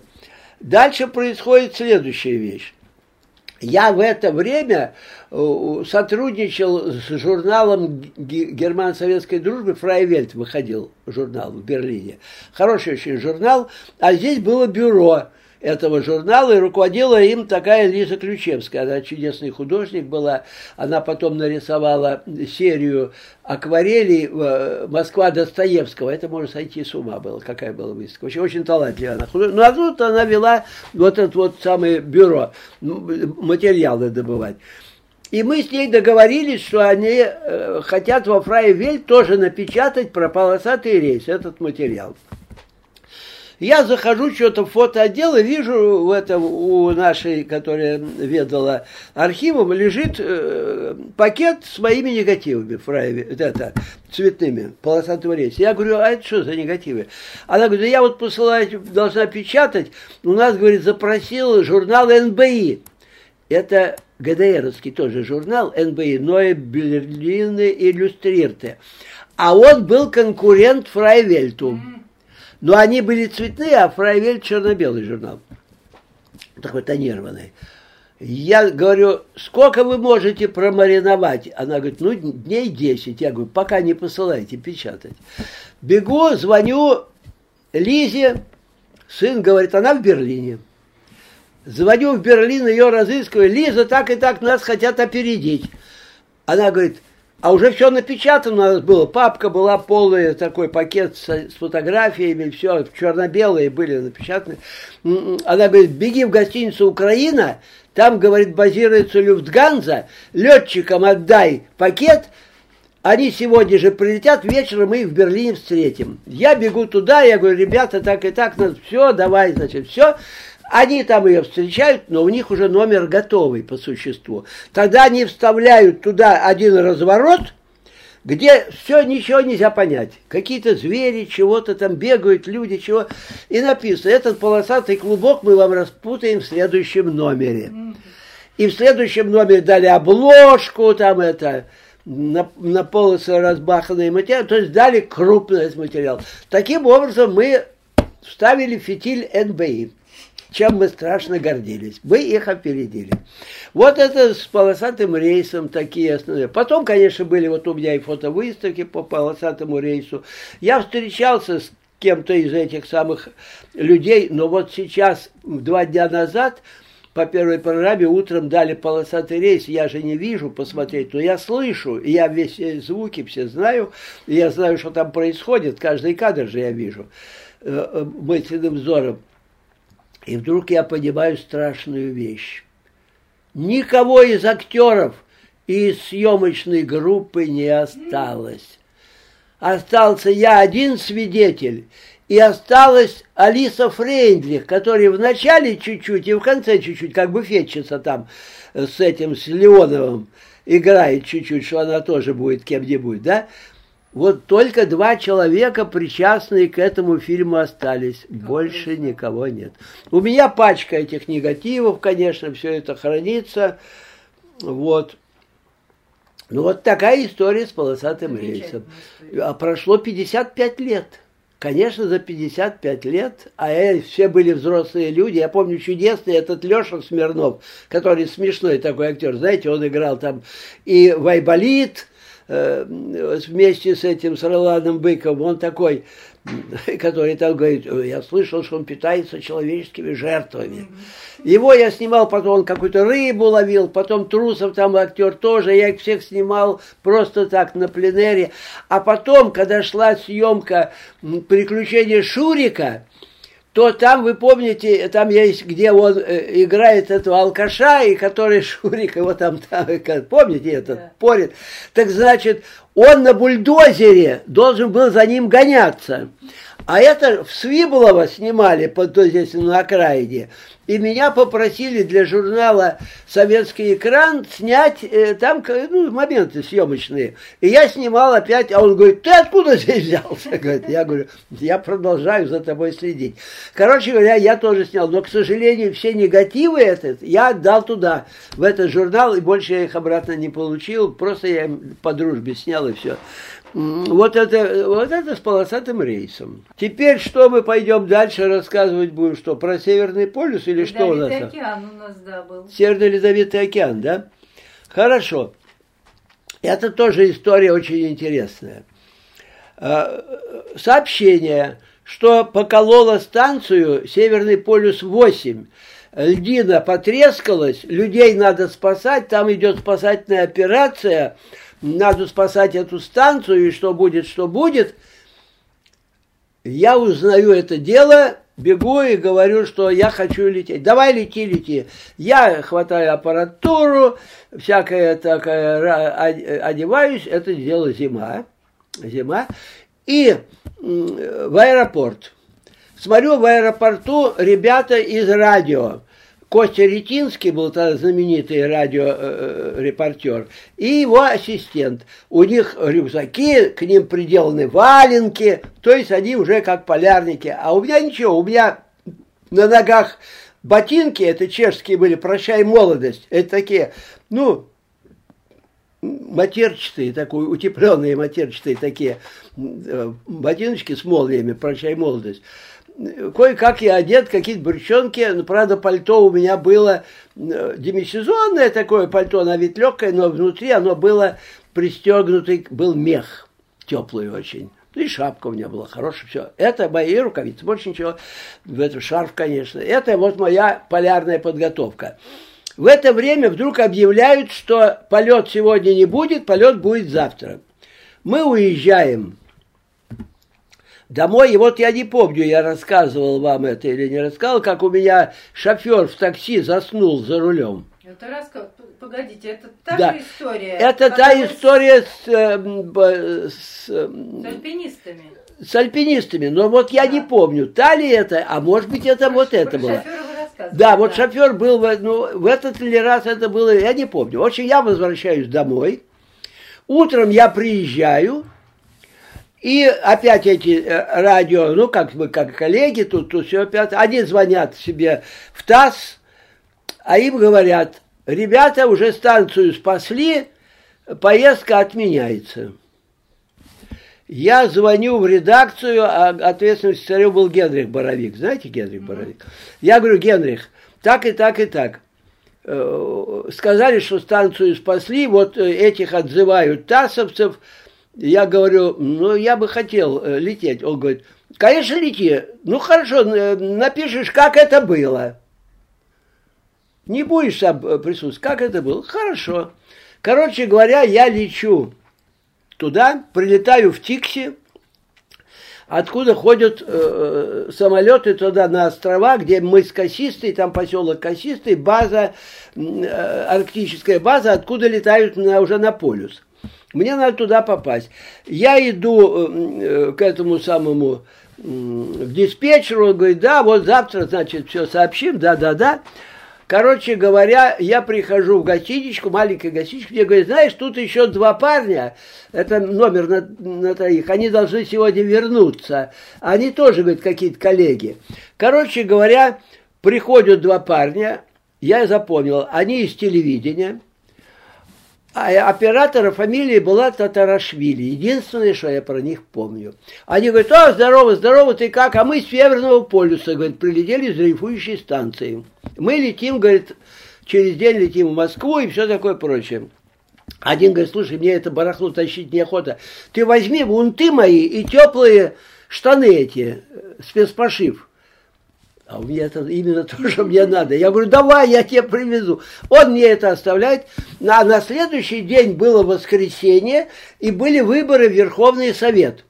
S1: Дальше происходит следующая вещь. Я в это время э, сотрудничал с журналом германо-советской дружбы «Фрайвельт» выходил журнал в Берлине. Хороший очень журнал. А здесь было бюро этого журнала, и руководила им такая Лиза Ключевская. Она чудесный художник была. Она потом нарисовала серию акварелей э, «Москва Достоевского». Это можно сойти с ума было, какая была выставка. Очень, очень талантливая она. Ну, а тут она вела вот это вот самое бюро, материалы добывать. И мы с ней договорились, что они э, хотят во Фрайвель тоже напечатать про полосатый рейс, этот материал. Я захожу, что-то в фотоотдел и вижу в этом у нашей, которая ведала архивом, лежит э, пакет с моими негативами, фрайви, это, цветными, полосатого рейса. Я говорю, а это что за негативы? Она говорит, да я вот посылаю, должна печатать. У нас, говорит, запросил журнал НБИ. Это ГДРовский тоже журнал НБИ, Ноэ Берлины Иллюстрирте. А он был конкурент Фрайвельту. Но они были цветные, а Фрайвельт черно-белый журнал. Такой тонированный. Я говорю, сколько вы можете промариновать? Она говорит, ну, дней 10. Я говорю, пока не посылайте печатать. Бегу, звоню Лизе. Сын говорит, она в Берлине. Звоню в Берлин, ее разыскиваю. Лиза, так и так нас хотят опередить. Она говорит, а уже все напечатано было. Папка была полная, такой пакет с, с фотографиями, все черно-белые были напечатаны. Она говорит, беги в гостиницу «Украина», там, говорит, базируется Люфтганза, летчикам отдай пакет, они сегодня же прилетят, вечером мы их в Берлине встретим. Я бегу туда, я говорю, ребята, так и так, все, давай, значит, все. Они там ее встречают, но у них уже номер готовый по существу. Тогда они вставляют туда один разворот, где все, ничего нельзя понять. Какие-то звери, чего-то там бегают, люди, чего. И написано, этот полосатый клубок мы вам распутаем в следующем номере. И в следующем номере дали обложку, там это, на, на полосы разбаханный материал, то есть дали крупный материал. Таким образом мы вставили фитиль НБИ чем мы страшно гордились. Мы их опередили. Вот это с полосатым рейсом такие основные. Потом, конечно, были вот у меня и фотовыставки по полосатому рейсу. Я встречался с кем-то из этих самых людей, но вот сейчас, два дня назад, по первой программе утром дали полосатый рейс, я же не вижу посмотреть, но я слышу, и я весь звуки все знаю, и я знаю, что там происходит, каждый кадр же я вижу э, э, мысленным взором. И вдруг я понимаю страшную вещь. Никого из актеров из съемочной группы не осталось. Остался я один свидетель, и осталась Алиса Фрейндлих, которая в начале чуть-чуть и в конце чуть-чуть, как буфетчица там с этим, с Леоновым, играет чуть-чуть, что она тоже будет кем-нибудь, да? Вот только два человека, причастные к этому фильму, остались. Больше никого нет. У меня пачка этих негативов, конечно, все это хранится. Вот. Ну вот такая история с полосатым рейсом. А прошло 55 лет. Конечно, за 55 лет, а все были взрослые люди. Я помню чудесный этот Леша Смирнов, который смешной такой актер. Знаете, он играл там и Вайболит, Э, вместе с этим, с Роланом Быковым, он такой, который там говорит, я слышал, что он питается человеческими жертвами. Его я снимал, потом он какую-то рыбу ловил, потом Трусов там актер тоже, я их всех снимал просто так на пленере. А потом, когда шла съемка «Приключения Шурика», то там, вы помните, там есть, где он э, играет этого алкаша, и который Шурик его там, там помните этот, да. порит. Так значит, он на бульдозере должен был за ним гоняться. А это в Свиблово снимали, под, здесь на окраине. И меня попросили для журнала «Советский экран» снять э, там ну, моменты съемочные. И я снимал опять, а он говорит, ты откуда здесь взялся? Говорит, я говорю, я продолжаю за тобой следить. Короче говоря, я тоже снял, но, к сожалению, все негативы этот я отдал туда, в этот журнал, и больше я их обратно не получил, просто я по дружбе снял и все. Вот это, вот это с полосатым рейсом. Теперь что мы пойдем дальше рассказывать будем? Что, про Северный полюс или что у нас?
S2: океан у нас, да, был.
S1: Северный Ледовитый океан, да? Хорошо. Это тоже история очень интересная. А, сообщение, что поколола станцию Северный полюс 8 льдина потрескалась, людей надо спасать, там идет спасательная операция – надо спасать эту станцию, и что будет, что будет. Я узнаю это дело, бегу и говорю, что я хочу лететь. Давай лети, лети. Я хватаю аппаратуру, всякое такое, одеваюсь, это дело зима, зима, и в аэропорт. Смотрю в аэропорту ребята из радио. Костя Ретинский был тогда знаменитый радиорепортер, и его ассистент. У них рюкзаки, к ним приделаны валенки, то есть они уже как полярники. А у меня ничего, у меня на ногах ботинки, это чешские были, прощай молодость, это такие, ну, матерчатые, такой, утепленные матерчатые такие э, ботиночки с молниями, прощай молодость. Кое-как я одет, какие-то брючонки, ну, правда, пальто у меня было э, демисезонное такое пальто, на вид легкое, но внутри оно было пристегнутый, был мех, теплый очень. Ну и шапка у меня была хорошая, все. Это мои рукавицы, больше ничего. В этом шарф, конечно. Это вот моя полярная подготовка. В это время вдруг объявляют, что полет сегодня не будет, полет будет завтра. Мы уезжаем домой, и вот я не помню, я рассказывал вам это или не рассказывал, как у меня шофер в такси заснул за рулем.
S2: Это рассказ... Погодите, это та
S1: Да.
S2: же история.
S1: Это та
S2: с-
S1: история с, э, с, э,
S2: С альпинистами.
S1: с альпинистами, но вот я не помню, та ли это, а может быть это вот это
S2: Про
S1: было.
S2: шофера вы рассказывали,
S1: Да, вот шофер был, ну, в этот ли раз это было, я не помню. В общем, я возвращаюсь домой. Утром я приезжаю, и опять эти э, радио, ну, как мы, как коллеги, тут, тут все опять, они звонят себе в ТАСС, а им говорят, ребята уже станцию спасли, поездка отменяется. Я звоню в редакцию, а ответственным секретарем был Генрих Боровик. Знаете Генрих Боровик? Я говорю, Генрих, так и так и так. Э, Сказали, что станцию спасли, вот э, этих отзывают тассовцев. Я говорю, ну, я бы хотел э, лететь. Он говорит, конечно, лети. Ну, хорошо, э, напишешь, как это было. Не будешь сам э, присутствовать. Как это было? Хорошо. Короче говоря, я лечу туда, прилетаю в Тикси, откуда ходят э, самолеты туда на острова, где мыс Косистый, там поселок Косистый, база, э, арктическая база, откуда летают на, уже на полюс. Мне надо туда попасть. Я иду э, к этому самому к диспетчеру, он говорит, да, вот завтра, значит, все сообщим, да-да-да. Короче говоря, я прихожу в гостиничку, маленькая гостиничка, мне говорят, знаешь, тут еще два парня, это номер на, на троих, они должны сегодня вернуться. Они тоже, говорят, какие-то коллеги. Короче говоря, приходят два парня, я запомнил, они из телевидения, а оператора фамилия была Татарашвили. Единственное, что я про них помню. Они говорят, о, здорово, здорово, ты как? А мы с Северного полюса, говорит, прилетели с дрейфующей станции. Мы летим, говорит, через день летим в Москву и все такое прочее. Один говорит, слушай, мне это барахло тащить неохота. Ты возьми вунты мои и теплые штаны эти, э, спецпошив. А у меня это именно то, что мне надо. Я говорю, давай, я тебе привезу. Он мне это оставляет. А на следующий день было воскресенье, и были выборы в Верховный Совет.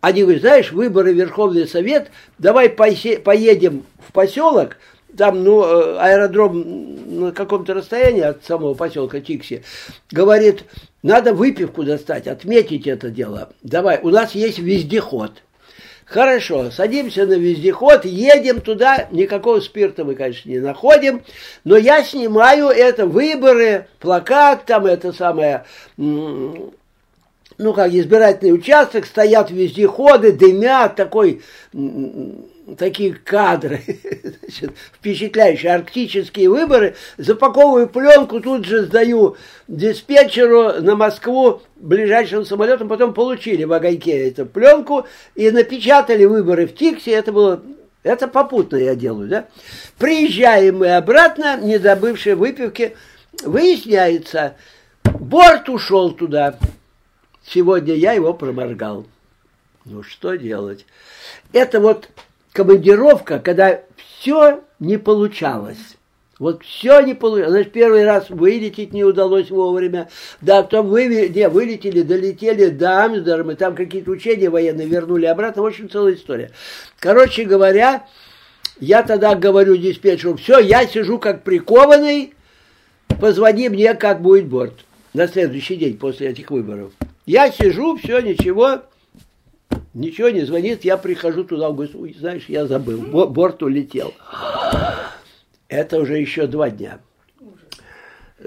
S1: Они говорят, знаешь, выборы в Верховный Совет, давай поедем в поселок, там, ну, э, аэродром на каком-то расстоянии от самого поселка Тикси, говорит, надо выпивку достать, отметить это дело. Давай, у нас есть вездеход. Хорошо, садимся на вездеход, едем туда, никакого спирта мы, конечно, не находим, но я снимаю это, выборы, плакат, там это самое, ну как, избирательный участок, стоят вездеходы, дымят, такой, такие кадры, значит, впечатляющие, арктические выборы, запаковываю пленку, тут же сдаю диспетчеру на Москву ближайшим самолетом, потом получили в огоньке эту пленку и напечатали выборы в Тиксе, это было это попутно я делаю, да? Приезжаем мы обратно, не добывшие выпивки, выясняется, борт ушел туда. Сегодня я его проморгал. Ну что делать? Это вот командировка, когда все не получалось. Вот все не получилось. Значит, первый раз вылететь не удалось вовремя. Да, потом вы, не, вылетели, долетели до Амстердама, там какие-то учения военные вернули обратно. В общем, целая история. Короче говоря, я тогда говорю диспетчеру, все, я сижу как прикованный, позвони мне, как будет борт. На следующий день после этих выборов. Я сижу, все, ничего. Ничего не звонит, я прихожу туда, он говорит, ой, знаешь, я забыл, борт улетел. Это уже еще два дня.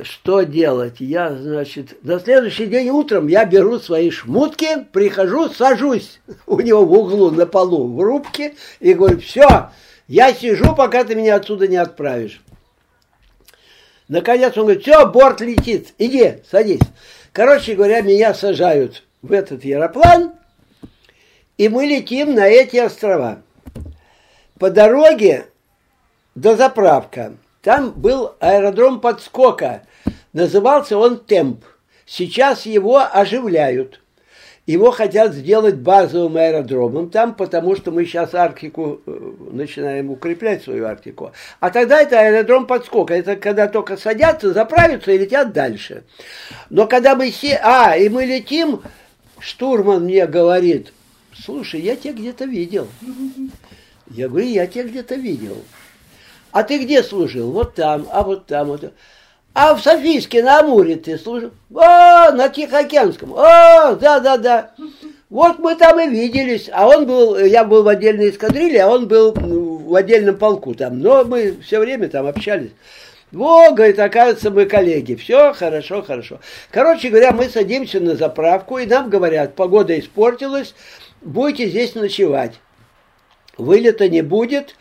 S1: Что делать? Я, значит, на следующий день утром я беру свои шмутки, прихожу, сажусь у него в углу на полу в рубке и говорю, все, я сижу, пока ты меня отсюда не отправишь. Наконец он говорит, все, борт летит, иди, садись. Короче говоря, меня сажают в этот аэроплан, и мы летим на эти острова. По дороге до заправка. Там был аэродром подскока. Назывался он Темп. Сейчас его оживляют. Его хотят сделать базовым аэродромом там, потому что мы сейчас Арктику э, начинаем укреплять свою Арктику. А тогда это аэродром подскока. Это когда только садятся, заправятся и летят дальше. Но когда мы все... А, и мы летим, штурман мне говорит, слушай, я тебя где-то видел. Я говорю, я тебя где-то видел. А ты где служил? Вот там, а вот там, вот там. А в Софийске на Амуре ты служил? О, на Тихоокеанском. О, да-да-да. Вот мы там и виделись. А он был, я был в отдельной эскадрилье, а он был в отдельном полку там. Но мы все время там общались. Во, говорит, оказывается, мы коллеги. Все, хорошо, хорошо. Короче говоря, мы садимся на заправку, и нам говорят, погода испортилась, будете здесь ночевать. Вылета не будет,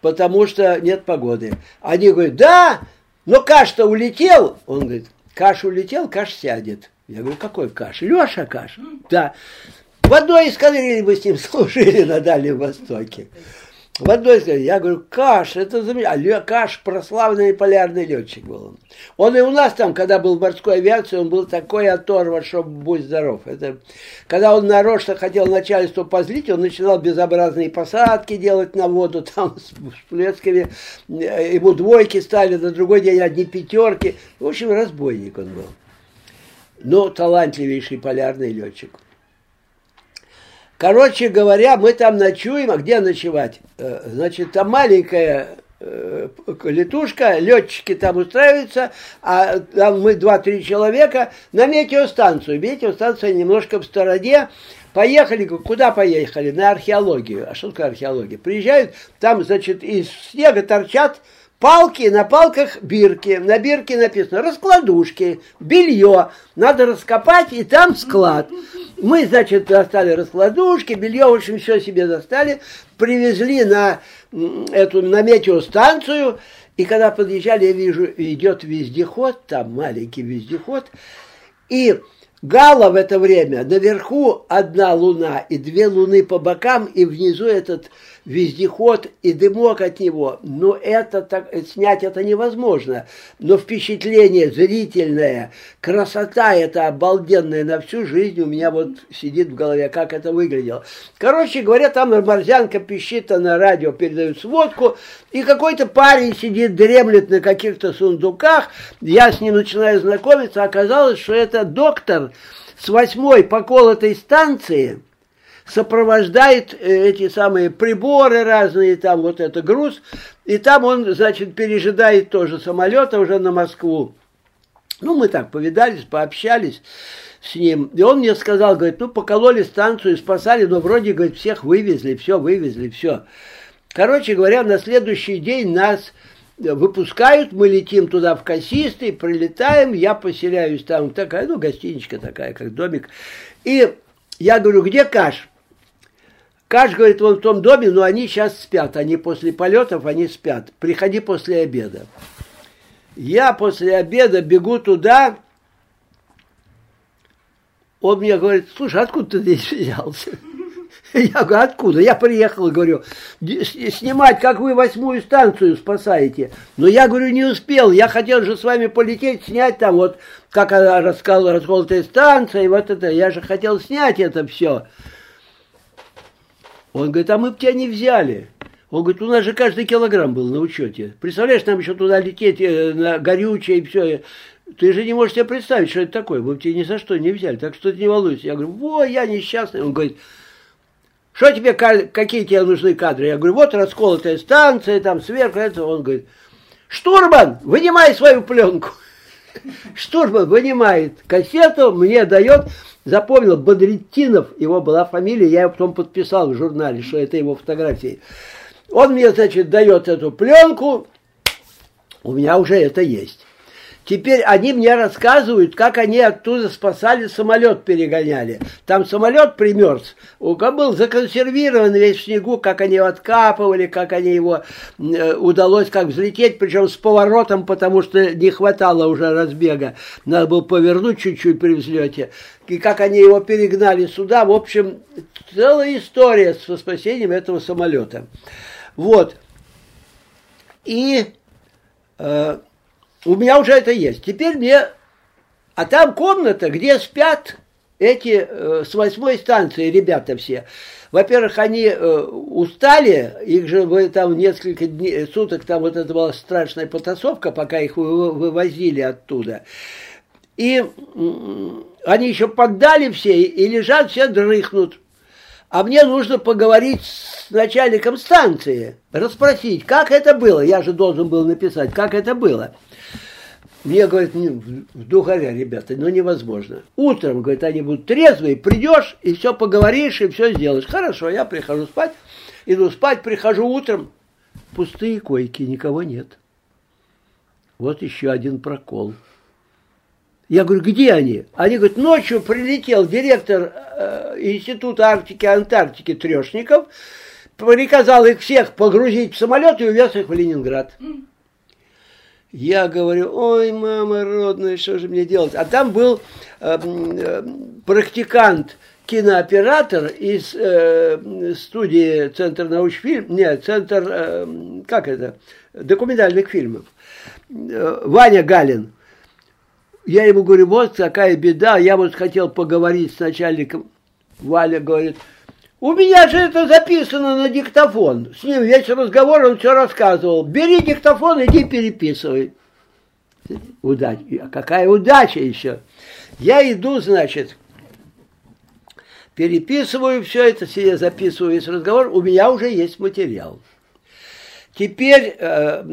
S1: потому что нет погоды. Они говорят, да, но Каш-то улетел. Он говорит, Каш улетел, Каш сядет. Я говорю, какой Каш? Леша Каш. Да. В одной эскадрилье мы с ним служили на Дальнем Востоке. В одной сказали, я говорю, Каш, это замечательно. Каш прославленный полярный летчик был. Он и у нас там, когда был в морской авиации, он был такой оторван, что будь здоров. Это, когда он нарочно хотел начальство позлить, он начинал безобразные посадки делать на воду, там с всплесками. Ему двойки стали, на другой день одни пятерки. В общем, разбойник он был. Но талантливейший полярный летчик. Короче говоря, мы там ночуем, а где ночевать? Э, значит, там маленькая э, летушка, летчики там устраиваются, а там мы два-три человека на метеостанцию. Метеостанция немножко в стороне. Поехали, куда поехали? На археологию. А что такое археология? Приезжают, там, значит, из снега торчат Палки, на палках бирки, на бирке написано раскладушки, белье. Надо раскопать, и там склад. Мы, значит, достали раскладушки, белье, в общем, все себе достали, привезли на эту, на метеостанцию, и когда подъезжали, я вижу, идет вездеход, там маленький вездеход, и Гала в это время, наверху одна луна и две луны по бокам, и внизу этот вездеход и дымок от него. Но это так, снять это невозможно. Но впечатление зрительное, красота это обалденная на всю жизнь у меня вот сидит в голове, как это выглядело. Короче говоря, там морзянка пищит, а на радио передают сводку, и какой-то парень сидит, дремлет на каких-то сундуках. Я с ним начинаю знакомиться, оказалось, что это доктор с восьмой поколотой станции – сопровождает э, эти самые приборы разные, там вот это груз, и там он, значит, пережидает тоже самолета уже на Москву. Ну, мы так повидались, пообщались с ним. И он мне сказал, говорит, ну, покололи станцию, спасали, но вроде, говорит, всех вывезли, все вывезли, все. Короче говоря, на следующий день нас выпускают, мы летим туда в Кассисты, прилетаем, я поселяюсь там, такая, ну, гостиничка такая, как домик. И я говорю, где Каш? Каш говорит, вон в том доме, но они сейчас спят. Они после полетов, они спят. Приходи после обеда. Я после обеда бегу туда. Он мне говорит, слушай, откуда ты здесь взялся? Я говорю, откуда? Я приехал, говорю, снимать, как вы восьмую станцию спасаете. Но я, говорю, не успел. Я хотел же с вами полететь, снять там вот, как она расколотая станция, и вот это. Я же хотел снять это все. Он говорит, а мы бы тебя не взяли. Он говорит, у нас же каждый килограмм был на учете. Представляешь, нам еще туда лететь э, на горючее и все. Ты же не можешь себе представить, что это такое. Мы бы тебя ни за что не взяли. Так что ты не волнуйся. Я говорю, во, я несчастный. Он говорит, что тебе, какие тебе нужны кадры? Я говорю, вот расколотая станция, там сверху это. Он говорит, штурман, вынимай свою пленку. Штурман вынимает кассету, мне дает, запомнил, Бодритинов, его была фамилия, я его потом подписал в журнале, что это его фотографии. Он мне, значит, дает эту пленку, у меня уже это есть. Теперь они мне рассказывают, как они оттуда спасали, самолет перегоняли. Там самолет примерз, был законсервирован весь в снегу, как они его откапывали, как они его э, удалось как взлететь, причем с поворотом, потому что не хватало уже разбега. Надо было повернуть чуть-чуть при взлете. И как они его перегнали сюда. В общем, целая история со спасением этого самолета. Вот. И э, у меня уже это есть. Теперь мне... А там комната, где спят эти э, с восьмой станции ребята все. Во-первых, они э, устали, их же вы, там несколько дней, суток, там вот это была страшная потасовка, пока их вы, вывозили оттуда. И э, они еще поддали все и лежат, все дрыхнут. А мне нужно поговорить с начальником станции, расспросить, как это было. Я же должен был написать, как это было. Мне, говорят, в духаре, ребята, ну невозможно. Утром, говорит, они будут трезвые, придешь и все поговоришь, и все сделаешь. Хорошо, я прихожу спать, иду спать, прихожу утром, пустые койки, никого нет. Вот еще один прокол. Я говорю, где они? Они говорят, ночью прилетел директор э, Института Арктики и Антарктики Трешников, приказал их всех погрузить в самолет и увез их в Ленинград. Я говорю, ой, мама родная, что же мне делать? А там был э, э, практикант, кинооператор из э, студии Центр научфильм, нет, Центр, э, как это, документальных фильмов, э, Ваня Галин. Я ему говорю, вот какая беда, я вот хотел поговорить с начальником. Валя говорит, у меня же это записано на диктофон. С ним весь разговор, он все рассказывал. Бери диктофон, иди переписывай. Удача. Какая удача еще? Я иду, значит, переписываю все это, себе записываю весь разговор, у меня уже есть материал. Теперь, э,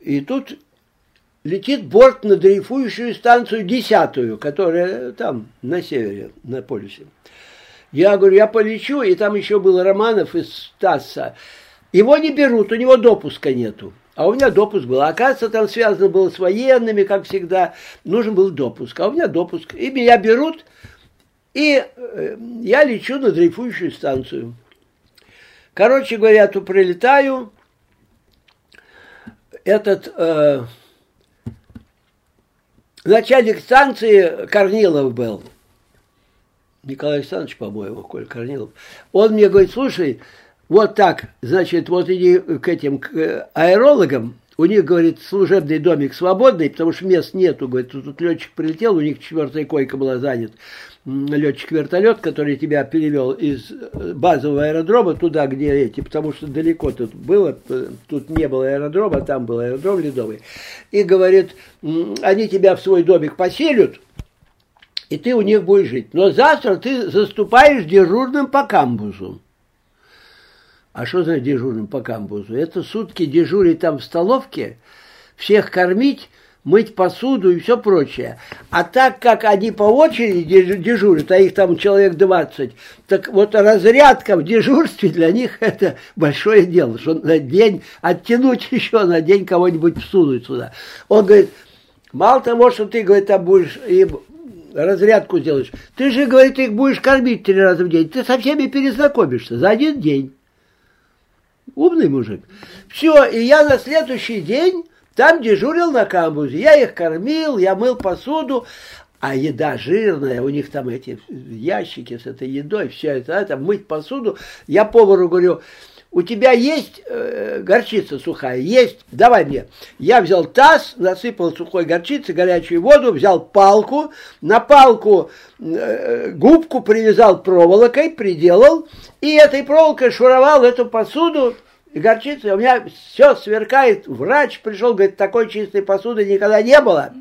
S1: и тут летит борт на дрейфующую станцию десятую, которая там, на севере, на полюсе. Я говорю, я полечу, и там еще был Романов из Стаса. Его не берут, у него допуска нету. А у меня допуск был. Оказывается, там связано было с военными, как всегда. Нужен был допуск. А у меня допуск. И меня берут, и э, я лечу на дрейфующую станцию. Короче говоря, тут прилетаю. Этот э, начальник станции Корнилов был. Николай Александрович, по-моему, Коль Корнилов, он мне говорит, слушай, вот так, значит, вот иди к этим к э, аэрологам, у них, говорит, служебный домик свободный, потому что мест нету, говорит, тут, тут летчик прилетел, у них четвертая койка была занят, летчик-вертолет, который тебя перевел из э, базового аэродрома туда, где эти, потому что далеко тут было, тут не было аэродрома, там был аэродром ледовый, и говорит, они тебя в свой домик поселят, и ты у них будешь жить. Но завтра ты заступаешь дежурным по камбузу. А что за дежурным по камбузу? Это сутки дежурить там в столовке, всех кормить, мыть посуду и все прочее. А так как они по очереди дежурят, а их там человек 20, так вот разрядка в дежурстве для них это большое дело, что на день оттянуть еще на день кого-нибудь всунуть сюда. Он говорит, мало того, что ты, говорит, там будешь им разрядку сделаешь. Ты же, говорит, их будешь кормить три раза в день. Ты со всеми перезнакомишься за один день. Умный мужик. Все, и я на следующий день там дежурил на камбузе. Я их кормил, я мыл посуду, а еда жирная, у них там эти ящики с этой едой, все это, это мыть посуду. Я повару говорю, у тебя есть э, горчица сухая? Есть, давай мне. Я взял таз, насыпал сухой горчицы, горячую воду, взял палку, на палку э, губку привязал проволокой, приделал, и этой проволокой шуровал эту посуду, и у меня все сверкает. Врач пришел, говорит, такой чистой посуды никогда не было.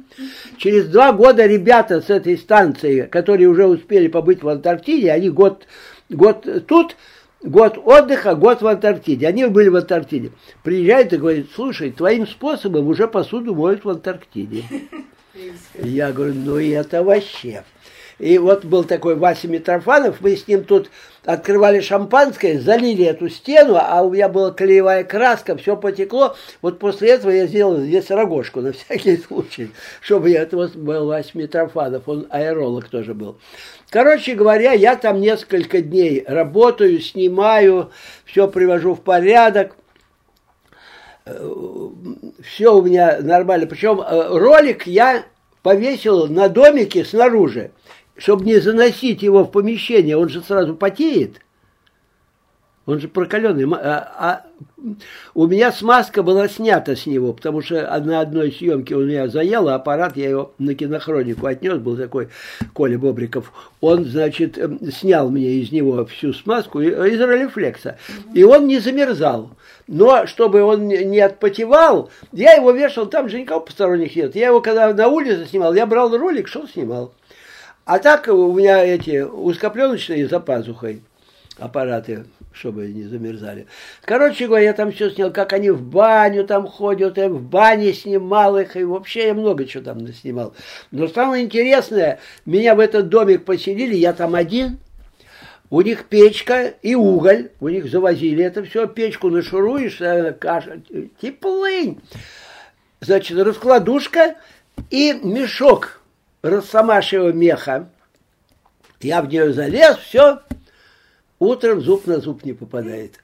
S1: Через два года ребята с этой станции, которые уже успели побыть в Антарктиде, они год, год тут, год отдыха, год в Антарктиде. Они были в Антарктиде. Приезжают и говорят, слушай, твоим способом уже посуду моют в Антарктиде. Я говорю, ну и это вообще. И вот был такой Вася Митрофанов, мы с ним тут открывали шампанское, залили эту стену, а у меня была клеевая краска, все потекло. Вот после этого я сделал здесь рогожку на всякий случай, чтобы я, вот был Вася Митрофанов, он аэролог тоже был. Короче говоря, я там несколько дней работаю, снимаю, все привожу в порядок все у меня нормально. Причем э, ролик я повесил на домике снаружи чтобы не заносить его в помещение, он же сразу потеет. Он же прокаленный. А, а у меня смазка была снята с него, потому что на одной съемке он меня заел, а аппарат я его на кинохронику отнес, был такой Коля Бобриков. Он, значит, эм, снял мне из него всю смазку из ролифлекса. И он не замерзал. Но чтобы он не отпотевал, я его вешал, там же никого посторонних нет. Я его когда на улице снимал, я брал ролик, шел снимал. А так у меня эти узкопленочные за пазухой аппараты, чтобы не замерзали. Короче говоря, я там все снял, как они в баню там ходят, я в бане снимал их, и вообще я много чего там наснимал. Но самое интересное, меня в этот домик поселили, я там один, у них печка и уголь, у них завозили это все, печку нашуруешь, э, каша, теплынь. Значит, раскладушка и мешок росомашьего меха. Я в нее залез, все, утром зуб на зуб не попадает.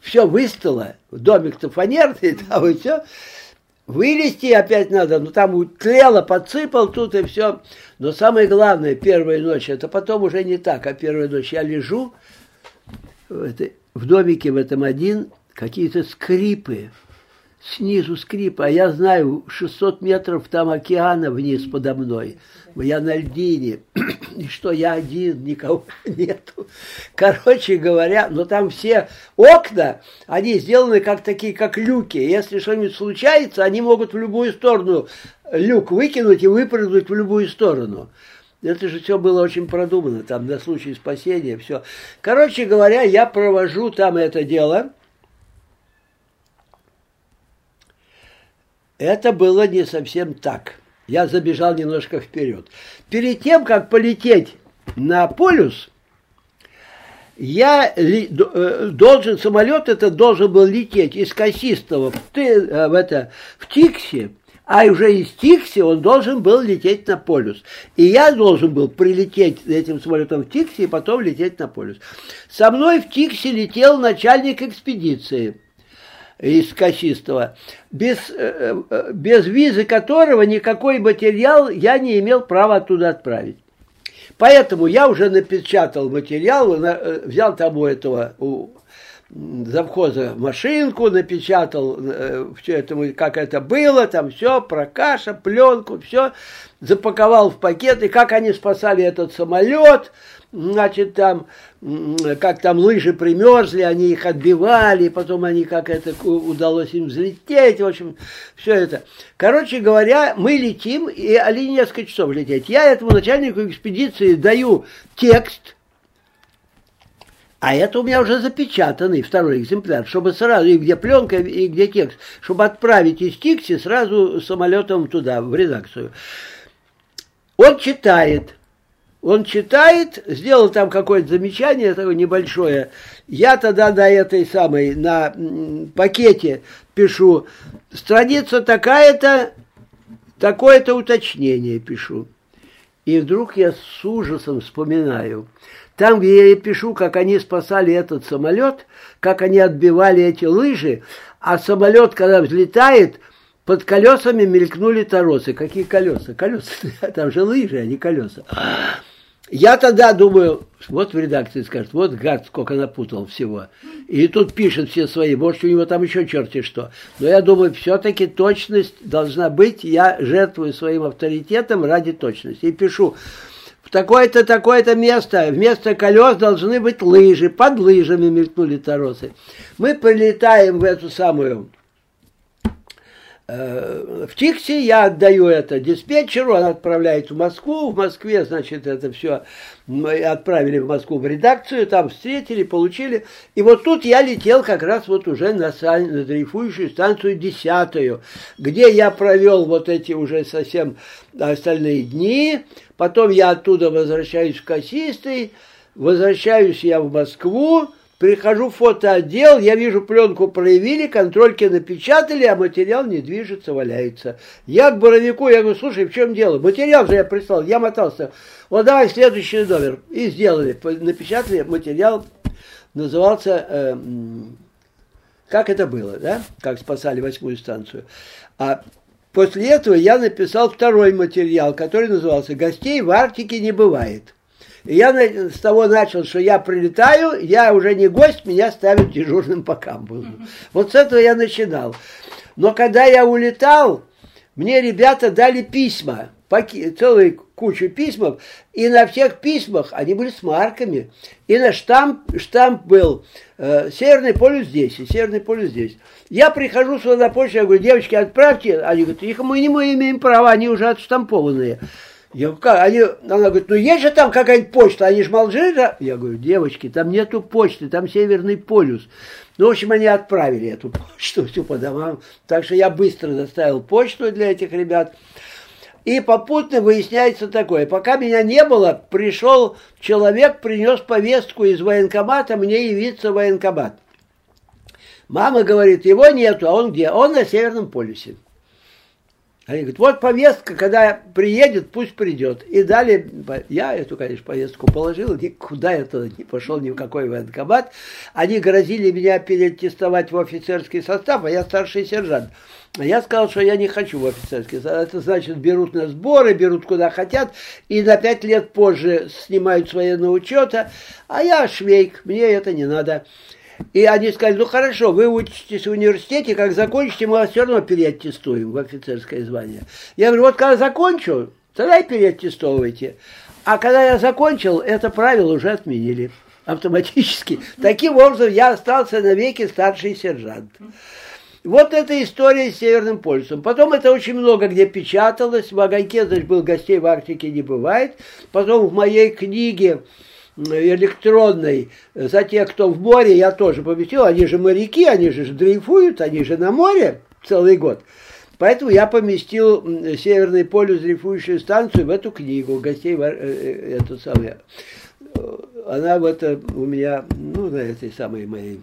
S1: Все выстало, домик-то фанерный, там и все. Вылезти опять надо, ну там утлело, подсыпал тут и все. Но самое главное, первая ночь, это потом уже не так, а первая ночь я лежу в, этой, в домике в этом один, какие-то скрипы, снизу скрип, а я знаю, 600 метров там океана вниз подо мной. Я на льдине. И что, я один, никого нету. Короче говоря, но там все окна, они сделаны как такие, как люки. Если что-нибудь случается, они могут в любую сторону люк выкинуть и выпрыгнуть в любую сторону. Это же все было очень продумано, там на случай спасения, все. Короче говоря, я провожу там это дело – Это было не совсем так. Я забежал немножко вперед. Перед тем, как полететь на полюс, я ли, э, должен, самолет этот должен был лететь из Косистого в, э, в, это, в Тикси, а уже из Тикси он должен был лететь на полюс. И я должен был прилететь этим самолетом в Тикси и потом лететь на полюс. Со мной в Тикси летел начальник экспедиции – из Косистого, без, э, э, без визы которого никакой материал я не имел права оттуда отправить. Поэтому я уже напечатал материал, э, взял там этого, у завхоза машинку, напечатал все это, как это было, там все, про каша, пленку, все, запаковал в пакет, и как они спасали этот самолет, значит, там, как там лыжи примерзли, они их отбивали, потом они как это удалось им взлететь, в общем, все это. Короче говоря, мы летим, и они несколько часов лететь. Я этому начальнику экспедиции даю текст, а это у меня уже запечатанный второй экземпляр, чтобы сразу, и где пленка, и где текст, чтобы отправить из Тикси сразу самолетом туда, в редакцию. Он читает, он читает, сделал там какое-то замечание такое небольшое. Я тогда на этой самой, на пакете пишу, страница такая-то, такое-то уточнение пишу. И вдруг я с ужасом вспоминаю, там, где я пишу, как они спасали этот самолет, как они отбивали эти лыжи, а самолет, когда взлетает, под колесами мелькнули торосы. Какие колеса? Колеса, там же лыжи, а не колеса. Я тогда думаю, вот в редакции скажет, вот гад, сколько напутал всего. И тут пишет все свои, может, у него там еще черти что. Но я думаю, все-таки точность должна быть. Я жертвую своим авторитетом ради точности. И пишу, в такое-то, такое-то место, вместо колес должны быть лыжи. Под лыжами мелькнули торосы. Мы прилетаем в эту самую в Тиксе я отдаю это диспетчеру, он отправляет в Москву. В Москве, значит, это все мы отправили в Москву в редакцию, там встретили, получили. И вот тут я летел как раз вот уже на, на дрейфующую станцию десятую, где я провел вот эти уже совсем остальные дни. Потом я оттуда возвращаюсь в Кассистой, возвращаюсь я в Москву, Прихожу в фотоотдел, я вижу, пленку проявили, контрольки напечатали, а материал не движется, валяется. Я к Боровику, я говорю, слушай, в чем дело? Материал же я прислал, я мотался. Вот давай следующий номер. И сделали, напечатали материал, назывался э, «Как это было», да? Как спасали восьмую станцию. А после этого я написал второй материал, который назывался «Гостей в Арктике не бывает». И я с того начал, что я прилетаю, я уже не гость, меня ставят дежурным по камбузу. Вот с этого я начинал. Но когда я улетал, мне ребята дали письма, целую кучу письмов, и на всех письмах они были с марками. И на штамп, штамп был э, «Северный полюс здесь» и «Северный полюс здесь». Я прихожу сюда на почту, я говорю, девочки, отправьте. Они говорят, их мы не мы имеем права, они уже отштампованные. Я говорю, как? Они, она говорит, ну есть же там какая-нибудь почта, они же молчали. Я говорю, девочки, там нету почты, там Северный полюс. Ну, в общем, они отправили эту почту всю по домам. Так что я быстро доставил почту для этих ребят. И попутно выясняется такое. Пока меня не было, пришел человек, принес повестку из военкомата, мне явиться военкомат. Мама говорит, его нету, а он где? Он на Северном полюсе. Они говорят, вот повестка, когда приедет, пусть придет. И дали, я эту, конечно, повестку положил, никуда я туда не пошел, ни в какой военкомат. Они грозили меня перетестовать в офицерский состав, а я старший сержант. Я сказал, что я не хочу в офицерский состав. Это значит, берут на сборы, берут куда хотят, и на пять лет позже снимают с военного учета, а я швейк, мне это не надо. И они сказали, ну хорошо, вы учитесь в университете, как закончите, мы вас все равно переаттестуем в офицерское звание. Я говорю, вот когда закончу, тогда и переаттестовывайте. А когда я закончил, это правило уже отменили автоматически. Таким образом, я остался навеки старший сержант. Вот эта история с Северным полюсом. Потом это очень много где печаталось. В огоньке, значит, был гостей в Арктике не бывает. Потом в моей книге электронной за тех, кто в море, я тоже поместил. Они же моряки, они же дрейфуют, они же на море целый год. Поэтому я поместил Северный полюс дрейфующую станцию в эту книгу гостей, э, э, эту самую. Она в это у меня, ну, на этой самой моей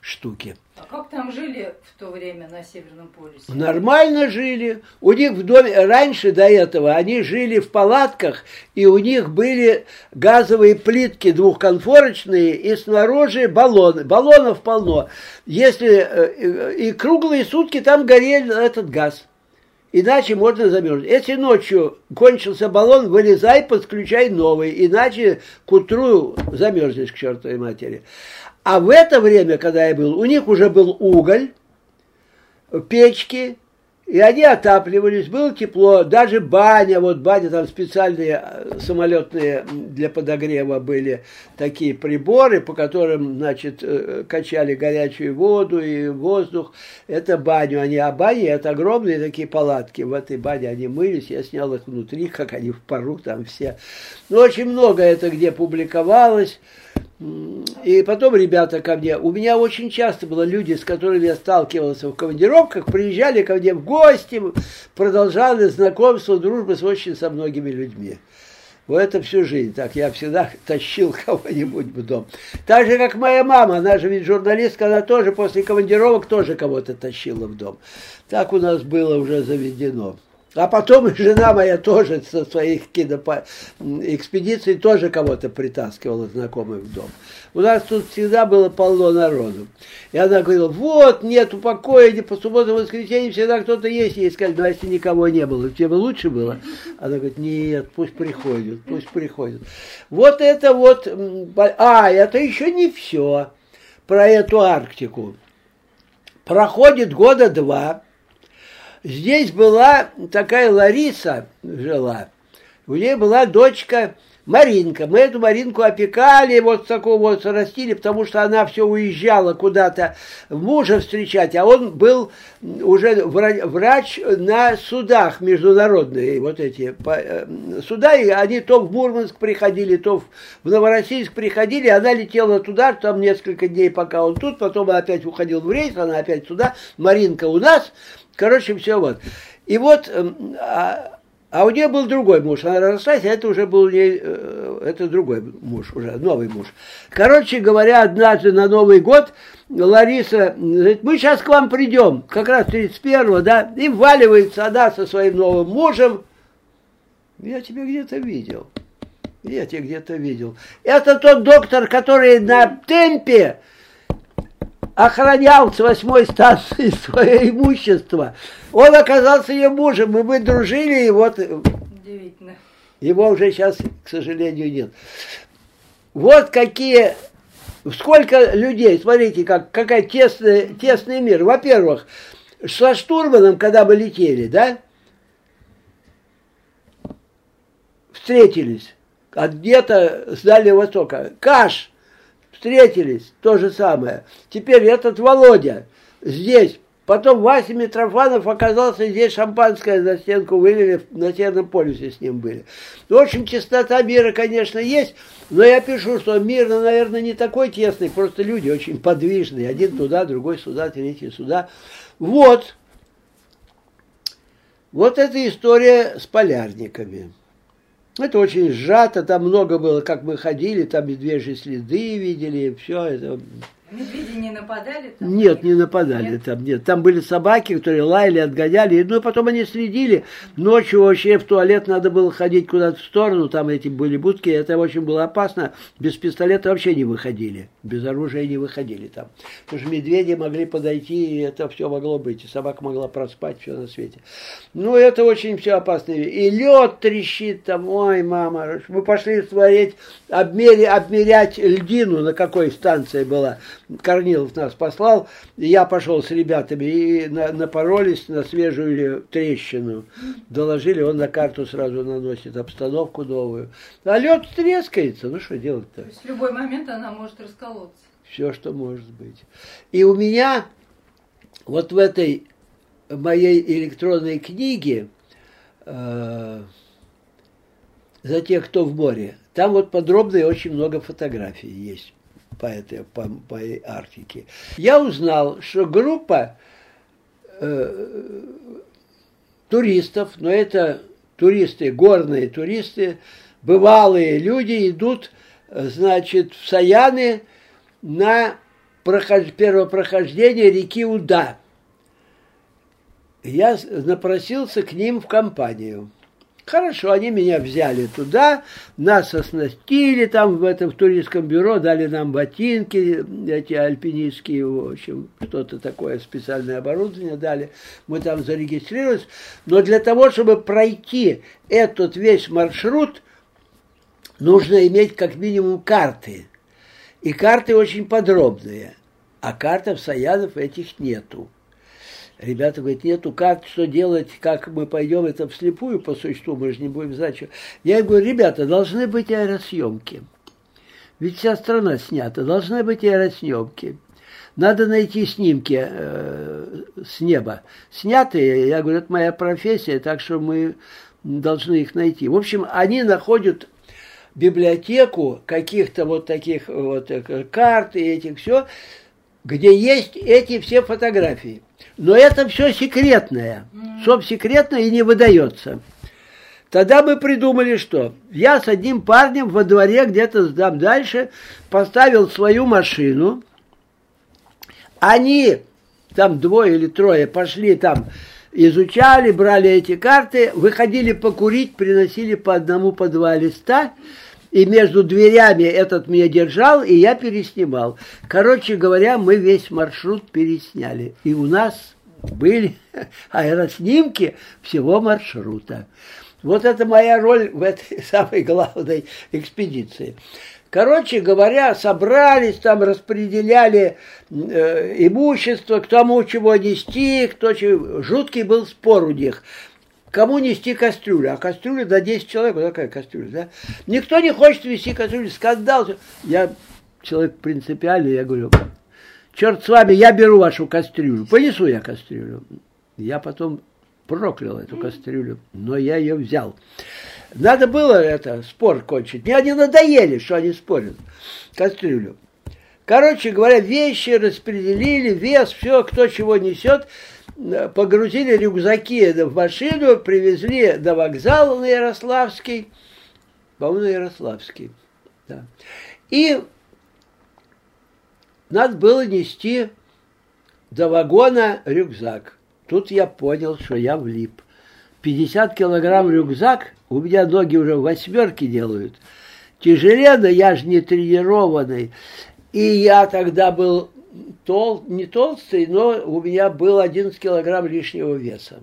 S1: штуке.
S2: А как там жили в то время на Северном полюсе?
S1: Нормально жили. У них в доме, раньше до этого, они жили в палатках, и у них были газовые плитки двухконфорочные, и снаружи баллоны. Баллонов полно. Если, э, и круглые сутки там горел этот газ. Иначе можно замерзнуть. Если ночью кончился баллон, вылезай, подключай новый. Иначе к утру замерзнешь к чертовой матери. А в это время, когда я был, у них уже был уголь, печки, и они отапливались, было тепло, даже баня, вот баня, там специальные э, самолетные для подогрева были такие приборы, по которым, значит, э, качали горячую воду и воздух. Это баню они, а бани это огромные такие палатки. В этой бане они мылись, я снял их внутри, как они в пару там все. Ну, очень много это где публиковалось. И потом ребята ко мне, у меня очень часто было люди, с которыми я сталкивался в командировках, приезжали ко мне в гости, продолжали знакомство, дружбу с очень со многими людьми. Вот это всю жизнь. Так я всегда тащил кого-нибудь в дом. Так же, как моя мама, она же ведь журналистка, она тоже после командировок тоже кого-то тащила в дом. Так у нас было уже заведено. А потом жена моя тоже со своих киноэкспедиций тоже кого-то притаскивала знакомых в дом. У нас тут всегда было полно народу. И она говорила, вот, нет покоя, не по субботам, воскресенье всегда кто-то есть. Ей сказали, ну а если никого не было, тебе бы лучше было? Она говорит, нет, пусть приходят, пусть приходят. Вот это вот, а, это еще не все про эту Арктику. Проходит года два, Здесь была такая Лариса жила, у нее была дочка Маринка. Мы эту Маринку опекали, вот такого вот растили, потому что она все уезжала куда-то мужа встречать, а он был уже врач на судах международные, вот эти э, суда, и они то в Мурманск приходили, то в Новороссийск приходили, она летела туда, там несколько дней, пока он тут, потом опять уходил в рейс, она опять сюда, Маринка у нас, короче, все вот. И вот эм, а, а у нее был другой муж, она рассталась, а это уже был не, э, это другой муж, уже новый муж. Короче говоря, однажды на Новый год Лариса говорит, мы сейчас к вам придем, как раз 31-го, да, и вваливается она со своим новым мужем. Я тебя где-то видел. Я тебя где-то видел. Это тот доктор, который на темпе охранял с восьмой станции свое имущество. Он оказался ее мужем, и мы дружили, и вот... Удивительно. Его уже сейчас, к сожалению, нет. Вот какие... Сколько людей, смотрите, как, какая тесный, тесный мир. Во-первых, со штурманом, когда мы летели, да, встретились, где-то с Дальнего Востока. Каш, встретились, то же самое. Теперь этот Володя здесь, потом Вася Митрофанов оказался здесь, шампанское за стенку вывели, на Северном полюсе с ним были. В общем, чистота мира, конечно, есть, но я пишу, что мир, ну, наверное, не такой тесный, просто люди очень подвижные. Один туда, другой сюда, третий сюда. Вот. Вот эта история с полярниками. Это очень сжато, там много было, как мы ходили, там медвежьи следы видели, все это.
S2: Медведи не нападали там?
S1: Нет, не нападали нет? там, нет. Там были собаки, которые лаяли, отгоняли. Ну, потом они следили. Ночью вообще в туалет надо было ходить куда-то в сторону. Там эти были будки. Это очень было опасно. Без пистолета вообще не выходили. Без оружия не выходили там. Потому что медведи могли подойти, и это все могло быть. И собака могла проспать, все на свете. Ну, это очень все опасно. И лед трещит там. Ой, мама. Мы пошли смотреть, обмери, обмерять льдину, на какой станции была. Корнилов нас послал, я пошел с ребятами и напоролись на свежую трещину. Доложили, он на карту сразу наносит обстановку новую. А лед трескается, ну что делать-то?
S2: То есть в любой момент она может расколоться.
S1: Все, что может быть. И у меня вот в этой моей электронной книге э, за тех, кто в море, там вот подробно и очень много фотографий есть по этой по, по Арктике. Я узнал, что группа э, туристов, но это туристы, горные туристы, бывалые люди идут, значит, в Саяны на прохож... первопрохождение реки Уда. Я напросился к ним в компанию. Хорошо, они меня взяли туда, нас оснастили там в этом в туристском бюро, дали нам ботинки, эти альпинистские, в общем, что-то такое, специальное оборудование дали. Мы там зарегистрировались. Но для того, чтобы пройти этот весь маршрут, нужно иметь как минимум карты. И карты очень подробные. А картов Саянов этих нету. Ребята говорят, нету карт, что делать, как мы пойдем это вслепую по существу, мы же не будем знать, что. Я говорю, ребята, должны быть аэросъемки. Ведь вся страна снята, должны быть аэросъемки. Надо найти снимки э, с неба. Снятые, я говорю, это моя профессия, так что мы должны их найти. В общем, они находят библиотеку каких-то вот таких вот э, карт и этих все, где есть эти все фотографии. Но это все секретное. Чтоб секретно и не выдается. Тогда мы придумали, что я с одним парнем во дворе где-то там дальше поставил свою машину. Они, там двое или трое, пошли там, изучали, брали эти карты, выходили покурить, приносили по одному, по два листа – и между дверями этот меня держал, и я переснимал. Короче говоря, мы весь маршрут пересняли. И у нас были аэроснимки всего маршрута. Вот это моя роль в этой самой главной экспедиции. Короче говоря, собрались, там распределяли э, имущество, к тому, чего нести, кто чего. Жуткий был спор у них. Кому нести кастрюлю? А кастрюля до 10 человек, вот такая кастрюля, да? Никто не хочет вести кастрюлю, скандал. Я человек принципиальный, я говорю, черт с вами, я беру вашу кастрюлю, понесу я кастрюлю. Я потом проклял эту кастрюлю, но я ее взял. Надо было это, спор кончить. Мне они надоели, что они спорят. Кастрюлю. Короче говоря, вещи распределили, вес, все, кто чего несет. Погрузили рюкзаки в машину, привезли до вокзала на Ярославский. По-моему, на Ярославский. Да. И надо было нести до вагона рюкзак. Тут я понял, что я влип. 50 килограмм рюкзак, у меня ноги уже восьмерки делают. Тяжелее, я же не тренированный. И я тогда был тол, не толстый, но у меня был 11 килограмм лишнего веса.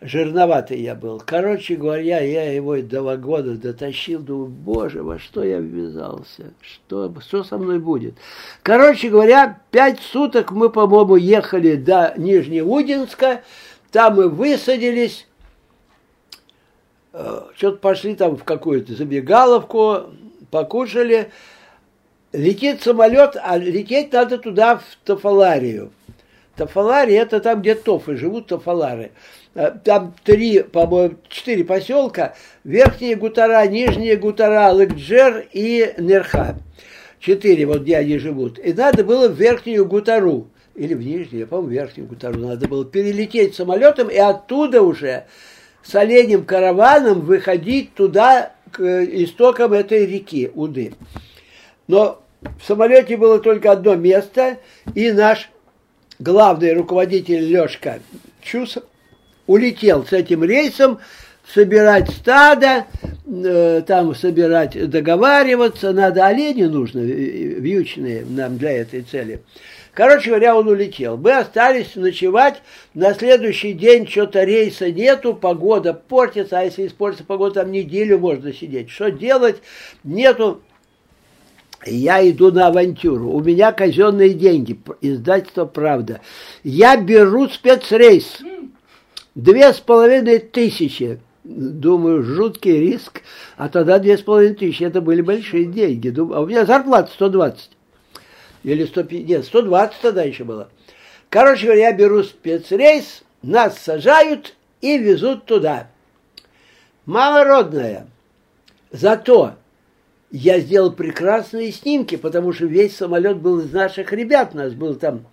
S1: Жирноватый я был. Короче говоря, я его до вагона дотащил, думаю, боже, во что я ввязался, что, что со мной будет. Короче говоря, пять суток мы, по-моему, ехали до Нижнеудинска, там мы высадились, э, что-то пошли там в какую-то забегаловку, покушали, летит самолет, а лететь надо туда, в Тафаларию. Тафалария – это там, где тофы живут, тафалары. Э, там три, по-моему, четыре поселка. Верхние Гутара, Нижние Гутара, Лыкджер и Нерха. Четыре, вот где они живут. И надо было в Верхнюю Гутару. Или в Нижнюю, я по-моему, Верхнюю Гутару. Надо было перелететь самолетом и оттуда уже с оленем караваном выходить туда, к истокам этой реки Уды. Но в самолете было только одно место, и наш главный руководитель Лешка Чус улетел с этим рейсом собирать стадо, э, там собирать, договариваться, надо олени нужно, э, вьючные нам для этой цели. Короче говоря, он улетел. Мы остались ночевать. На следующий день что-то рейса нету, погода портится, а если испортится погода, там неделю можно сидеть. Что делать? Нету я иду на авантюру. У меня казенные деньги, издательство «Правда». Я беру спецрейс. Две с половиной тысячи. Думаю, жуткий риск. А тогда две с половиной тысячи. Это были большие деньги. Думаю, а у меня зарплата 120. Или 150. Нет, 120 тогда еще было. Короче говоря, я беру спецрейс, нас сажают и везут туда. Малородная. Зато я сделал прекрасные снимки, потому что весь самолет был из наших ребят. Нас был там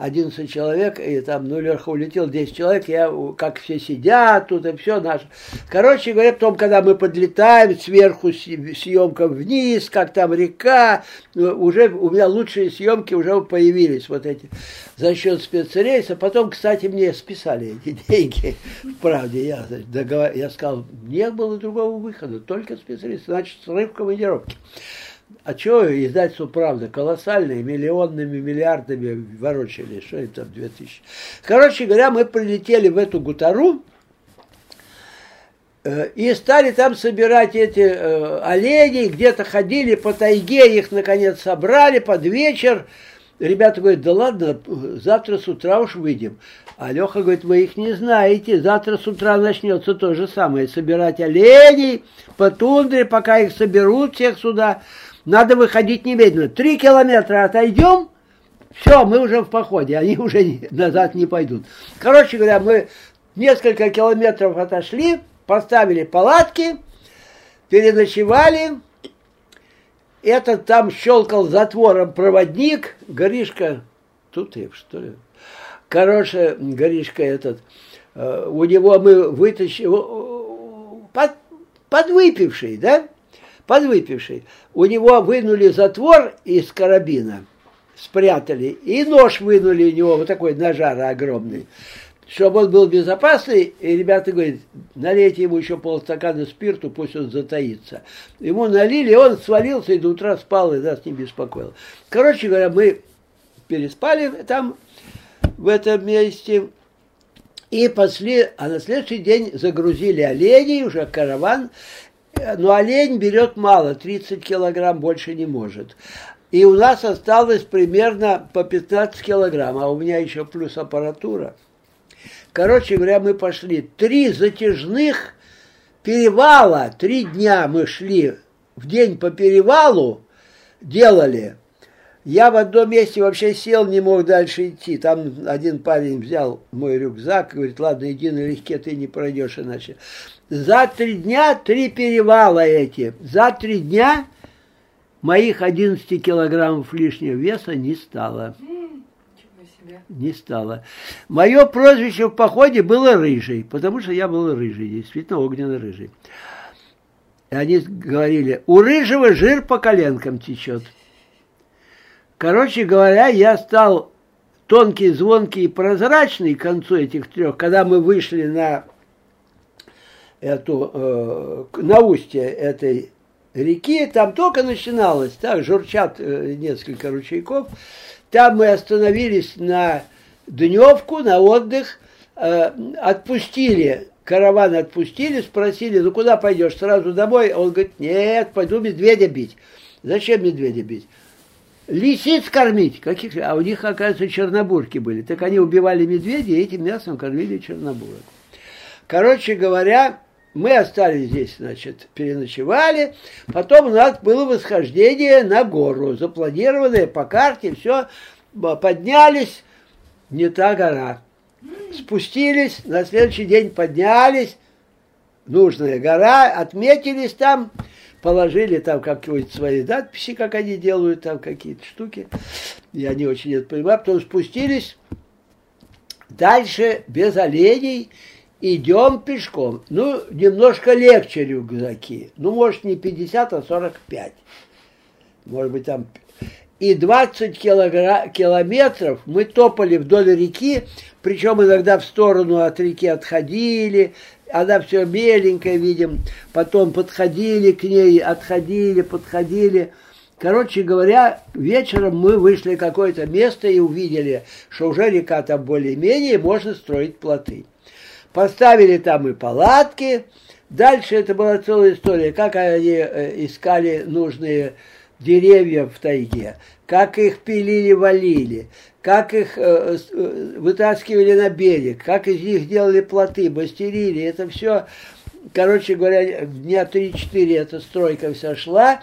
S1: 11 человек, и там, ну, Леха улетел 10 человек, я, как все сидят тут, и все наше. Короче говоря, потом, когда мы подлетаем, сверху съемка вниз, как там река, ну, уже у меня лучшие съемки уже появились, вот эти, за счет спецрейса. Потом, кстати, мне списали эти деньги, правде, я, договор... я сказал, не было другого выхода, только спецрейс, значит, срыв командировки. А что издательство «Правда»? Колоссальные, миллионными, миллиардами ворочали. Что это там, 2000? Короче говоря, мы прилетели в эту Гутару, э, и стали там собирать эти э, оленей, где-то ходили по тайге, их наконец собрали под вечер. Ребята говорят, да ладно, завтра с утра уж выйдем. А Леха говорит, вы их не знаете, завтра с утра начнется то же самое, собирать оленей по тундре, пока их соберут всех сюда. Надо выходить немедленно. Три километра отойдем, все, мы уже в походе, они уже назад не пойдут. Короче говоря, мы несколько километров отошли, поставили палатки, переночевали. Этот там щелкал затвором проводник, Горишка, тут я что ли? Короче, Горишка этот, э, у него мы вытащили, под, подвыпивший, да? Подвыпивший. У него вынули затвор из карабина, спрятали, и нож вынули у него, вот такой ножар огромный, чтобы он был безопасный, и ребята говорят, налейте ему еще полстакана спирту, пусть он затаится. Ему налили, он свалился и до утра спал, и нас не беспокоил. Короче говоря, мы переспали там, в этом месте, и пошли, а на следующий день загрузили оленей, уже караван, но олень берет мало, 30 килограмм больше не может. И у нас осталось примерно по 15 килограмм, а у меня еще плюс аппаратура. Короче говоря, мы пошли три затяжных перевала, три дня мы шли в день по перевалу, делали. Я в одном месте вообще сел, не мог дальше идти. Там один парень взял мой рюкзак и говорит, ладно, иди налегке, ты не пройдешь иначе. За три дня три перевала эти. За три дня моих 11 килограммов лишнего веса не стало. Не стало. Мое прозвище в походе было рыжий, потому что я был рыжий, действительно огненно-рыжий. И они говорили, у рыжего жир по коленкам течет. Короче говоря, я стал тонкий, звонкий и прозрачный к концу этих трех, когда мы вышли на эту, э, на устье этой реки, там только начиналось, так журчат э, несколько ручейков, там мы остановились на дневку, на отдых, э, отпустили, караван отпустили, спросили, ну куда пойдешь, сразу домой? Он говорит, нет, пойду медведя бить. Зачем медведя бить? Лисиц кормить. Каких? А у них, оказывается, чернобурки были. Так они убивали медведя и этим мясом кормили чернобурок. Короче говоря, мы остались здесь, значит, переночевали. Потом у нас было восхождение на гору, запланированное по карте, все, поднялись, не та гора. Спустились, на следующий день поднялись, нужная гора, отметились там, положили там какие-то свои надписи, как они делают, там какие-то штуки. Я не очень это понимаю. Потом спустились, дальше без оленей, идем пешком. Ну, немножко легче рюкзаки. Ну, может, не 50, а 45. Может быть, там... И 20 килогра... километров мы топали вдоль реки, причем иногда в сторону от реки отходили, она все меленькая, видим, потом подходили к ней, отходили, подходили. Короче говоря, вечером мы вышли в какое-то место и увидели, что уже река там более-менее, можно строить плоты. Поставили там и палатки. Дальше это была целая история, как они э, искали нужные деревья в тайге, как их пилили, валили, как их э, э, вытаскивали на берег, как из них делали плоты, мастерили. Это все, короче говоря, дня 3-4 эта стройка вся шла.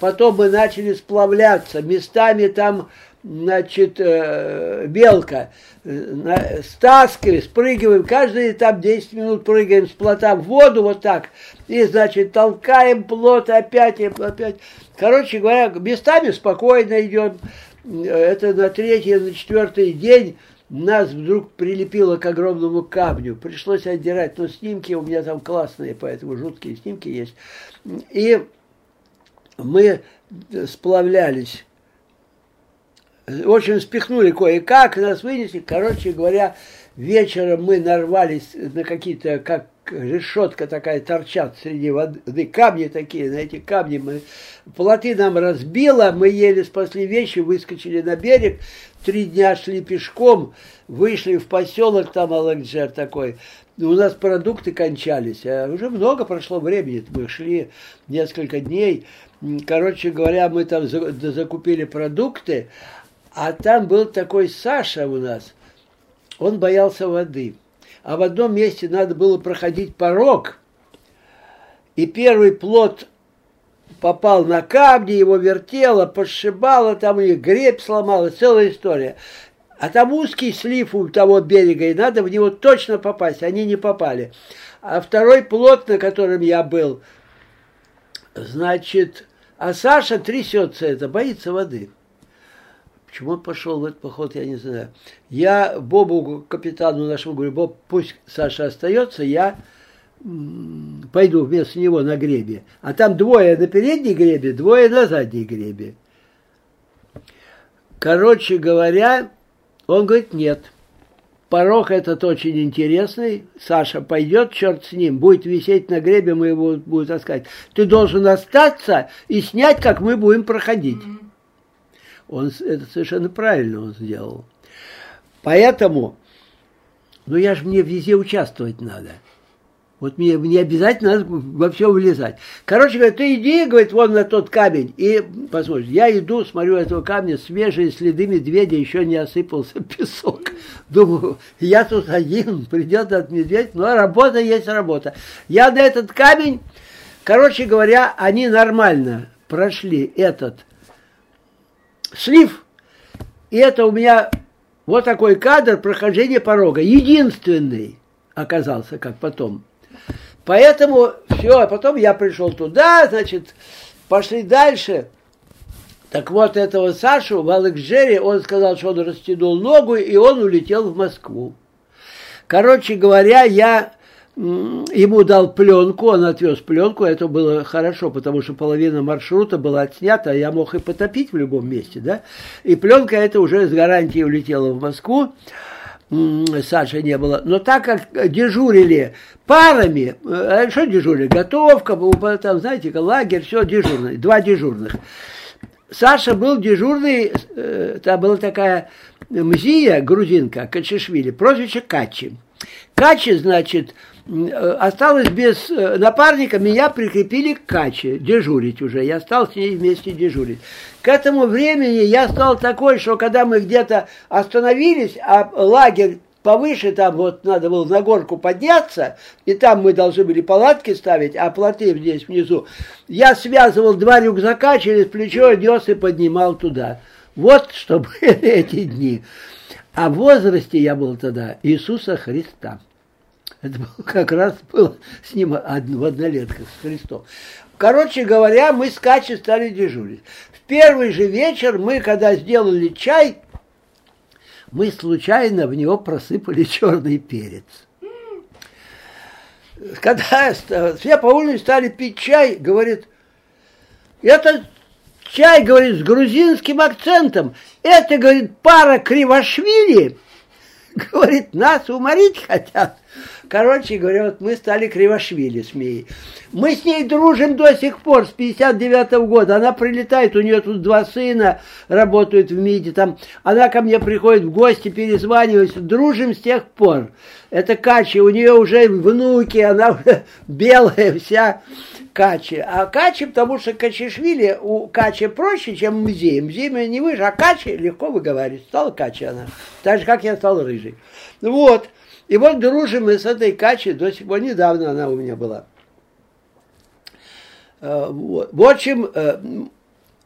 S1: Потом мы начали сплавляться. Местами там значит, э, белка, э, стаскиваем, спрыгиваем, каждые там 10 минут прыгаем с плота в воду вот так, и, значит, толкаем плот опять и опять. Короче говоря, местами спокойно идем. Это на третий, на четвертый день нас вдруг прилепило к огромному камню. Пришлось отдирать, но снимки у меня там классные, поэтому жуткие снимки есть. И мы сплавлялись в общем, спихнули кое-как, нас вынесли. Короче говоря, вечером мы нарвались на какие-то, как решетка такая торчат среди воды, камни такие, на эти камни мы, плоты нам разбило, мы еле спасли вещи, выскочили на берег, три дня шли пешком, вышли в поселок, там Алакджер такой, у нас продукты кончались, а уже много прошло времени, мы шли несколько дней, короче говоря, мы там закупили продукты, а там был такой Саша у нас, он боялся воды. А в одном месте надо было проходить порог, и первый плод попал на камни, его вертело, подшибало, там и гребь сломала, целая история. А там узкий слив у того берега, и надо в него точно попасть. Они не попали. А второй плод, на котором я был, значит, а Саша трясется это, боится воды. Почему он пошел в этот поход, я не знаю. Я Бобу, капитану нашему, говорю, Боб, пусть Саша остается, я пойду вместо него на гребе. А там двое на передней гребе, двое на задней гребе. Короче говоря, он говорит, нет. Порог этот очень интересный. Саша пойдет, черт с ним, будет висеть на гребе, мы его будем таскать. Ты должен остаться и снять, как мы будем проходить. Он это совершенно правильно он сделал. Поэтому, ну я же мне везде участвовать надо. Вот мне не обязательно надо во все влезать. Короче говоря, ты иди, говорит, вон на тот камень. И посмотри, я иду, смотрю этого камня, свежие следы медведя, еще не осыпался песок. Думаю, я тут один, придет от медведя, но работа есть работа. Я на этот камень, короче говоря, они нормально прошли этот слив. И это у меня вот такой кадр прохождения порога. Единственный оказался, как потом. Поэтому все, а потом я пришел туда, значит, пошли дальше. Так вот, этого Сашу в Алекджере, он сказал, что он растянул ногу, и он улетел в Москву. Короче говоря, я ему дал пленку, он отвез пленку, это было хорошо, потому что половина маршрута была отснята, а я мог и потопить в любом месте, да, и пленка эта уже с гарантией улетела в Москву, Саши не было. Но так как дежурили парами, э, что дежурили? Готовка, там, знаете, лагерь, все дежурный, два дежурных. Саша был дежурный, э, там была такая мзия, грузинка, Качешвили, прозвище Качи. Качи, значит, осталась без э, напарника, меня прикрепили к Каче, дежурить уже. Я стал с ней вместе дежурить. К этому времени я стал такой, что когда мы где-то остановились, а лагерь повыше, там вот надо было на горку подняться, и там мы должны были палатки ставить, а плоты здесь внизу. Я связывал два рюкзака через плечо, нес и поднимал туда. Вот что были эти дни. А в возрасте я был тогда Иисуса Христа. Это был, как раз было с ним в однолетках с Христом. Короче говоря, мы с Качей стали дежурить. В первый же вечер мы, когда сделали чай, мы случайно в него просыпали черный перец. Когда все по улице стали пить чай, говорит, это чай, говорит, с грузинским акцентом. Это, говорит, пара Кривошвили, говорит, нас уморить хотят. Короче говоря, вот мы стали Кривошвили с Мией. Мы с ней дружим до сих пор, с 59 -го года. Она прилетает, у нее тут два сына работают в МИДе. Там. Она ко мне приходит в гости, перезванивается. Дружим с тех пор. Это Кача, у нее уже внуки, она белая вся. Качи. А Качи, потому что Качишвили у Качи проще, чем музей. Музей не выше, а Качи легко выговаривать. Стала Качи она. Так же, как я стал рыжий. Вот. И вот дружим мы с этой Качей до сих пор, недавно она у меня была. Э. В общем, э,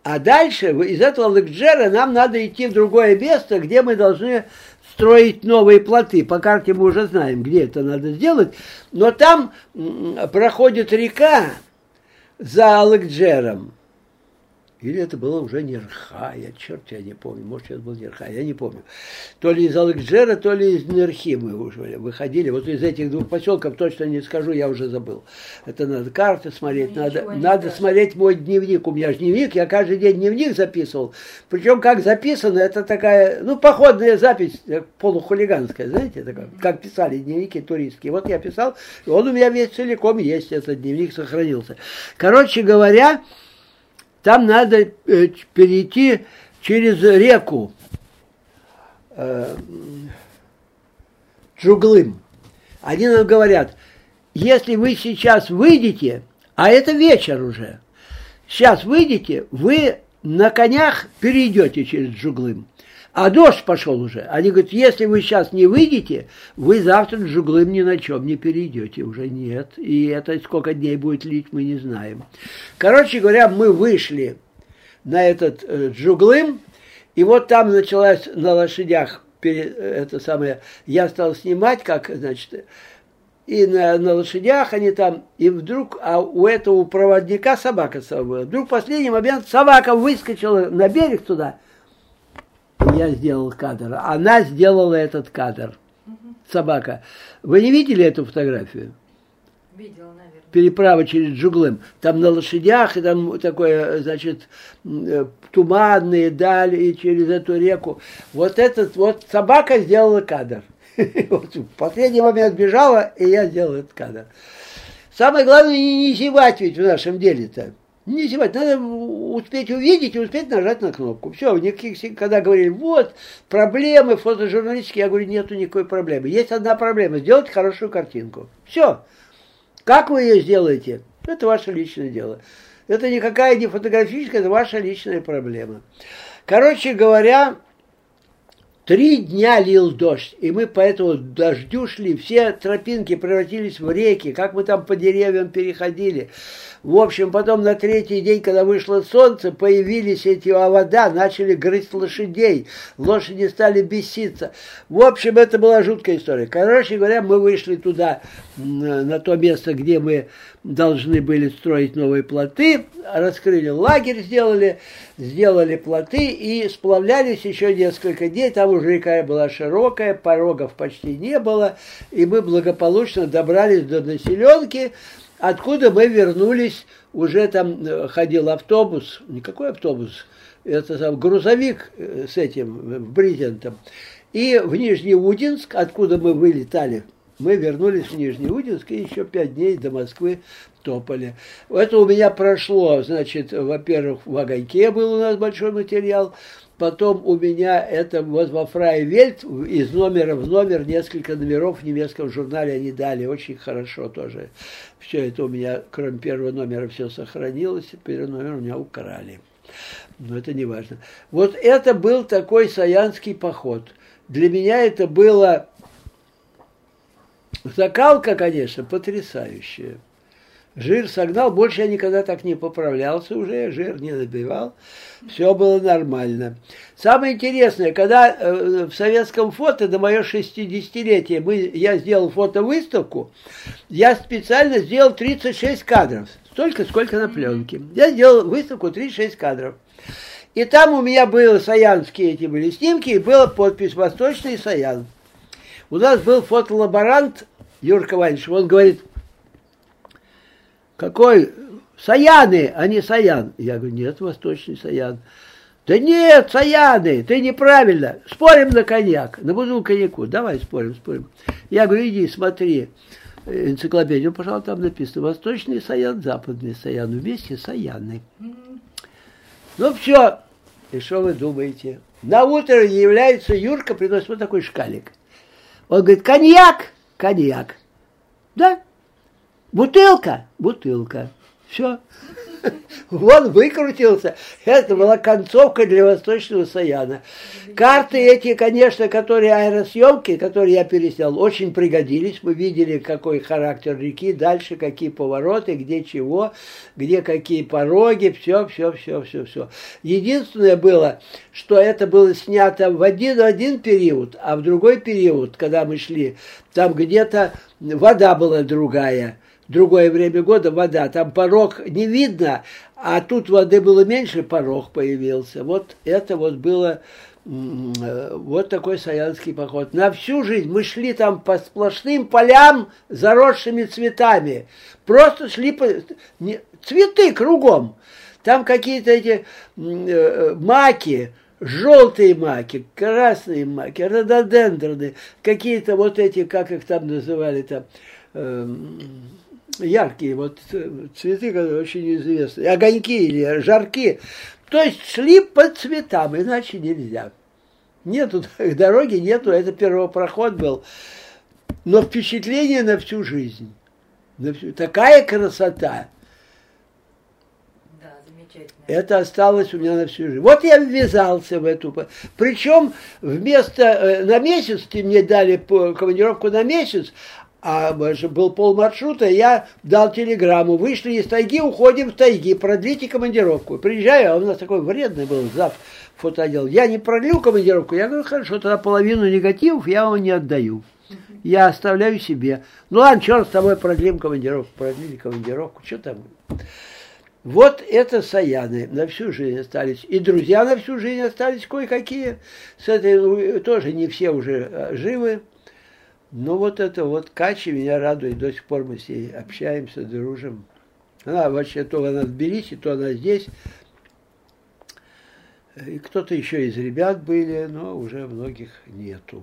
S1: а дальше из этого Лекджера нам надо идти в другое место, где мы должны строить новые плоты. По карте мы уже знаем, где это надо сделать. Но там проходит река за Алекджером. Или это было уже Нерхая, черт, я не помню, может, это был Нерхая, я не помню. То ли из Алекджера, то ли из Нерхи мы уже выходили. Вот из этих двух поселков точно не скажу, я уже забыл. Это надо карты смотреть, надо, надо смотреть мой дневник. У меня же дневник, я каждый день дневник записывал. Причем как записано, это такая, ну, походная запись, э, полухулиганская, знаете, такая, как писали дневники туристские. Вот я писал, он у меня весь целиком есть, этот дневник сохранился. Короче говоря, там надо э, перейти через реку э, Джуглым. Они нам говорят, если вы сейчас выйдете, а это вечер уже, сейчас выйдете, вы на конях перейдете через Джуглым. А дождь пошел уже. Они говорят, если вы сейчас не выйдете, вы завтра Джуглым ни на чем не перейдете. Уже нет. И это сколько дней будет лить, мы не знаем. Короче говоря, мы вышли на этот э, и вот там началась на лошадях это самое, я стал снимать, как, значит, и на, на лошадях они там, и вдруг, а у этого проводника собака была. Вдруг в последний момент собака выскочила на берег туда – я сделал кадр. Она сделала этот кадр. Собака. Вы не видели эту фотографию?
S2: Видела, наверное.
S1: Переправа через Джуглым. Там на лошадях, и там такое, значит, э, туманные дали, и через эту реку. Вот этот, вот собака сделала кадр. Вот в последний момент бежала, и я сделал этот кадр. Самое главное, не, не зевать ведь в нашем деле-то. Не зевать, надо успеть увидеть и успеть нажать на кнопку. Все, никаких, когда говорили, вот, проблемы фотожурналистские, я говорю, нету никакой проблемы. Есть одна проблема, сделать хорошую картинку. Все. Как вы ее сделаете? Это ваше личное дело. Это никакая не фотографическая, это ваша личная проблема. Короче говоря, Три дня лил дождь, и мы по этому дождю шли, все тропинки превратились в реки, как мы там по деревьям переходили. В общем, потом на третий день, когда вышло солнце, появились эти вода, начали грызть лошадей. Лошади стали беситься. В общем, это была жуткая история. Короче говоря, мы вышли туда, на то место, где мы должны были строить новые плоты, раскрыли лагерь, сделали, сделали плоты и сплавлялись еще несколько дней. Там уже река была широкая, порогов почти не было, и мы благополучно добрались до населенки, откуда мы вернулись, уже там э, ходил автобус, никакой автобус, это там грузовик э, с этим, э, брезентом, и в Нижний Удинск, откуда мы вылетали, мы вернулись в Нижний Удинск и еще пять дней до Москвы топали. Это у меня прошло, значит, во-первых, в огоньке был у нас большой материал, Потом у меня это вот во Фрае Вельт из номера в номер несколько номеров в немецком журнале они дали. Очень хорошо тоже. Все это у меня, кроме первого номера, все сохранилось. Первый номер у меня украли. Но это не важно. Вот это был такой саянский поход. Для меня это было закалка, конечно, потрясающая. Жир согнал, больше я никогда так не поправлялся уже, жир не набивал, все было нормально. Самое интересное, когда э, в советском фото до мое 60-летие мы, я сделал фотовыставку, я специально сделал 36 кадров, столько, сколько на пленке. Я сделал выставку 36 кадров. И там у меня были саянские эти были снимки, и была подпись «Восточный Саян». У нас был фотолаборант Юрка Ванич, он говорит – какой? Саяны, а не Саян. Я говорю, нет, восточный Саян. Да нет, Саяны, ты неправильно. Спорим на коньяк, на бутылку коньяку. Давай спорим, спорим. Я говорю, иди, смотри энциклопедию, пожалуйста, там написано Восточный Саян, Западный Саян, вместе Саяны. Ну все, и что вы думаете? На утро является Юрка, приносит вот такой шкалик. Он говорит, коньяк, коньяк. Да, Бутылка, бутылка. Все. Он выкрутился. Это была концовка для Восточного Саяна. Карты эти, конечно, которые аэросъемки, которые я переснял, очень пригодились. Мы видели, какой характер реки, дальше какие повороты, где чего, где какие пороги, все, все, все, все, все. Единственное было, что это было снято в один, в один период, а в другой период, когда мы шли, там где-то вода была другая другое время года вода, там порог не видно, а тут воды было меньше, порог появился. Вот это вот было вот такой саянский поход. На всю жизнь мы шли там по сплошным полям, заросшими цветами. Просто шли по... Не, цветы кругом. Там какие-то эти э, маки, желтые маки, красные маки, рододендроны, какие-то вот эти, как их там называли там, э, яркие вот цветы, которые очень известны, огоньки или жарки. То есть шли по цветам, иначе нельзя. Нету дороги, нету, это первопроход был. Но впечатление на всю жизнь. На всю, такая красота.
S2: Да.
S1: Это осталось у меня на всю жизнь. Вот я ввязался в эту. Причем вместо э, на месяц, ты мне дали командировку на месяц, а был пол маршрута, я дал телеграмму, вышли из тайги, уходим в тайги, продлите командировку. Приезжаю, а у нас такой вредный был зав фотоотдел. Я не продлил командировку, я говорю, хорошо, тогда половину негативов я вам не отдаю. Я оставляю себе. Ну ладно, черт с тобой, продлим командировку. Продлили командировку, что там? Вот это Саяны на всю жизнь остались. И друзья на всю жизнь остались кое-какие. С этой ну, тоже не все уже а, живы. Ну вот это вот Качи меня радует, до сих пор мы с ней общаемся, дружим. Она вообще то она в Тбилиси, то она здесь. И кто-то еще из ребят были, но уже многих нету.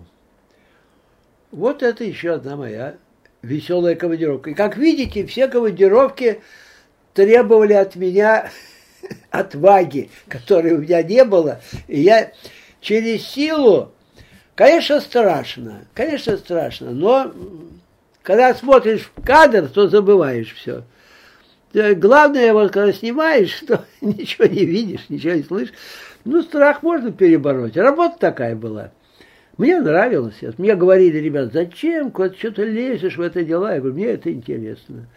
S1: Вот это еще одна моя веселая командировка. И как видите, все командировки требовали от меня отваги, которой у меня не было. И я через силу Конечно, страшно, конечно, страшно, но Когда смотришь в кадр, то забываешь все. Главное, вот когда снимаешь, что ничего не видишь, ничего не слышишь. Ну, страх можно перебороть. Работа такая была. Мне нравилось. Мне говорили, ребят, зачем куда что-то лезешь в это дела? Я говорю, мне это интересно.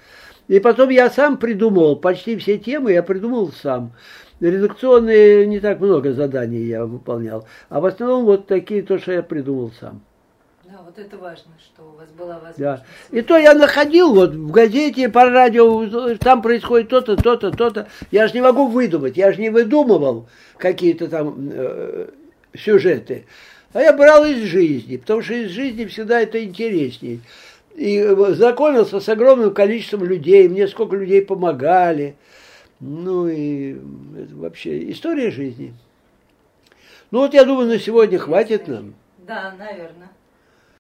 S1: И потом я сам придумывал, почти все темы я придумал сам. Редакционные не так много заданий я выполнял, а в основном вот такие, то, что я придумал сам.
S2: Да, вот это важно, что у вас была возможность.
S1: Да. И то я находил вот в газете, по радио, там происходит то-то, то-то, то-то. Я же не могу выдумать, я же не выдумывал какие-то там э, сюжеты. А я брал из жизни, потому что из жизни всегда это интереснее. И знакомился с огромным количеством людей, мне сколько людей помогали. Ну и это вообще история жизни. Ну вот я думаю, на сегодня хватит нам.
S2: Да, наверное.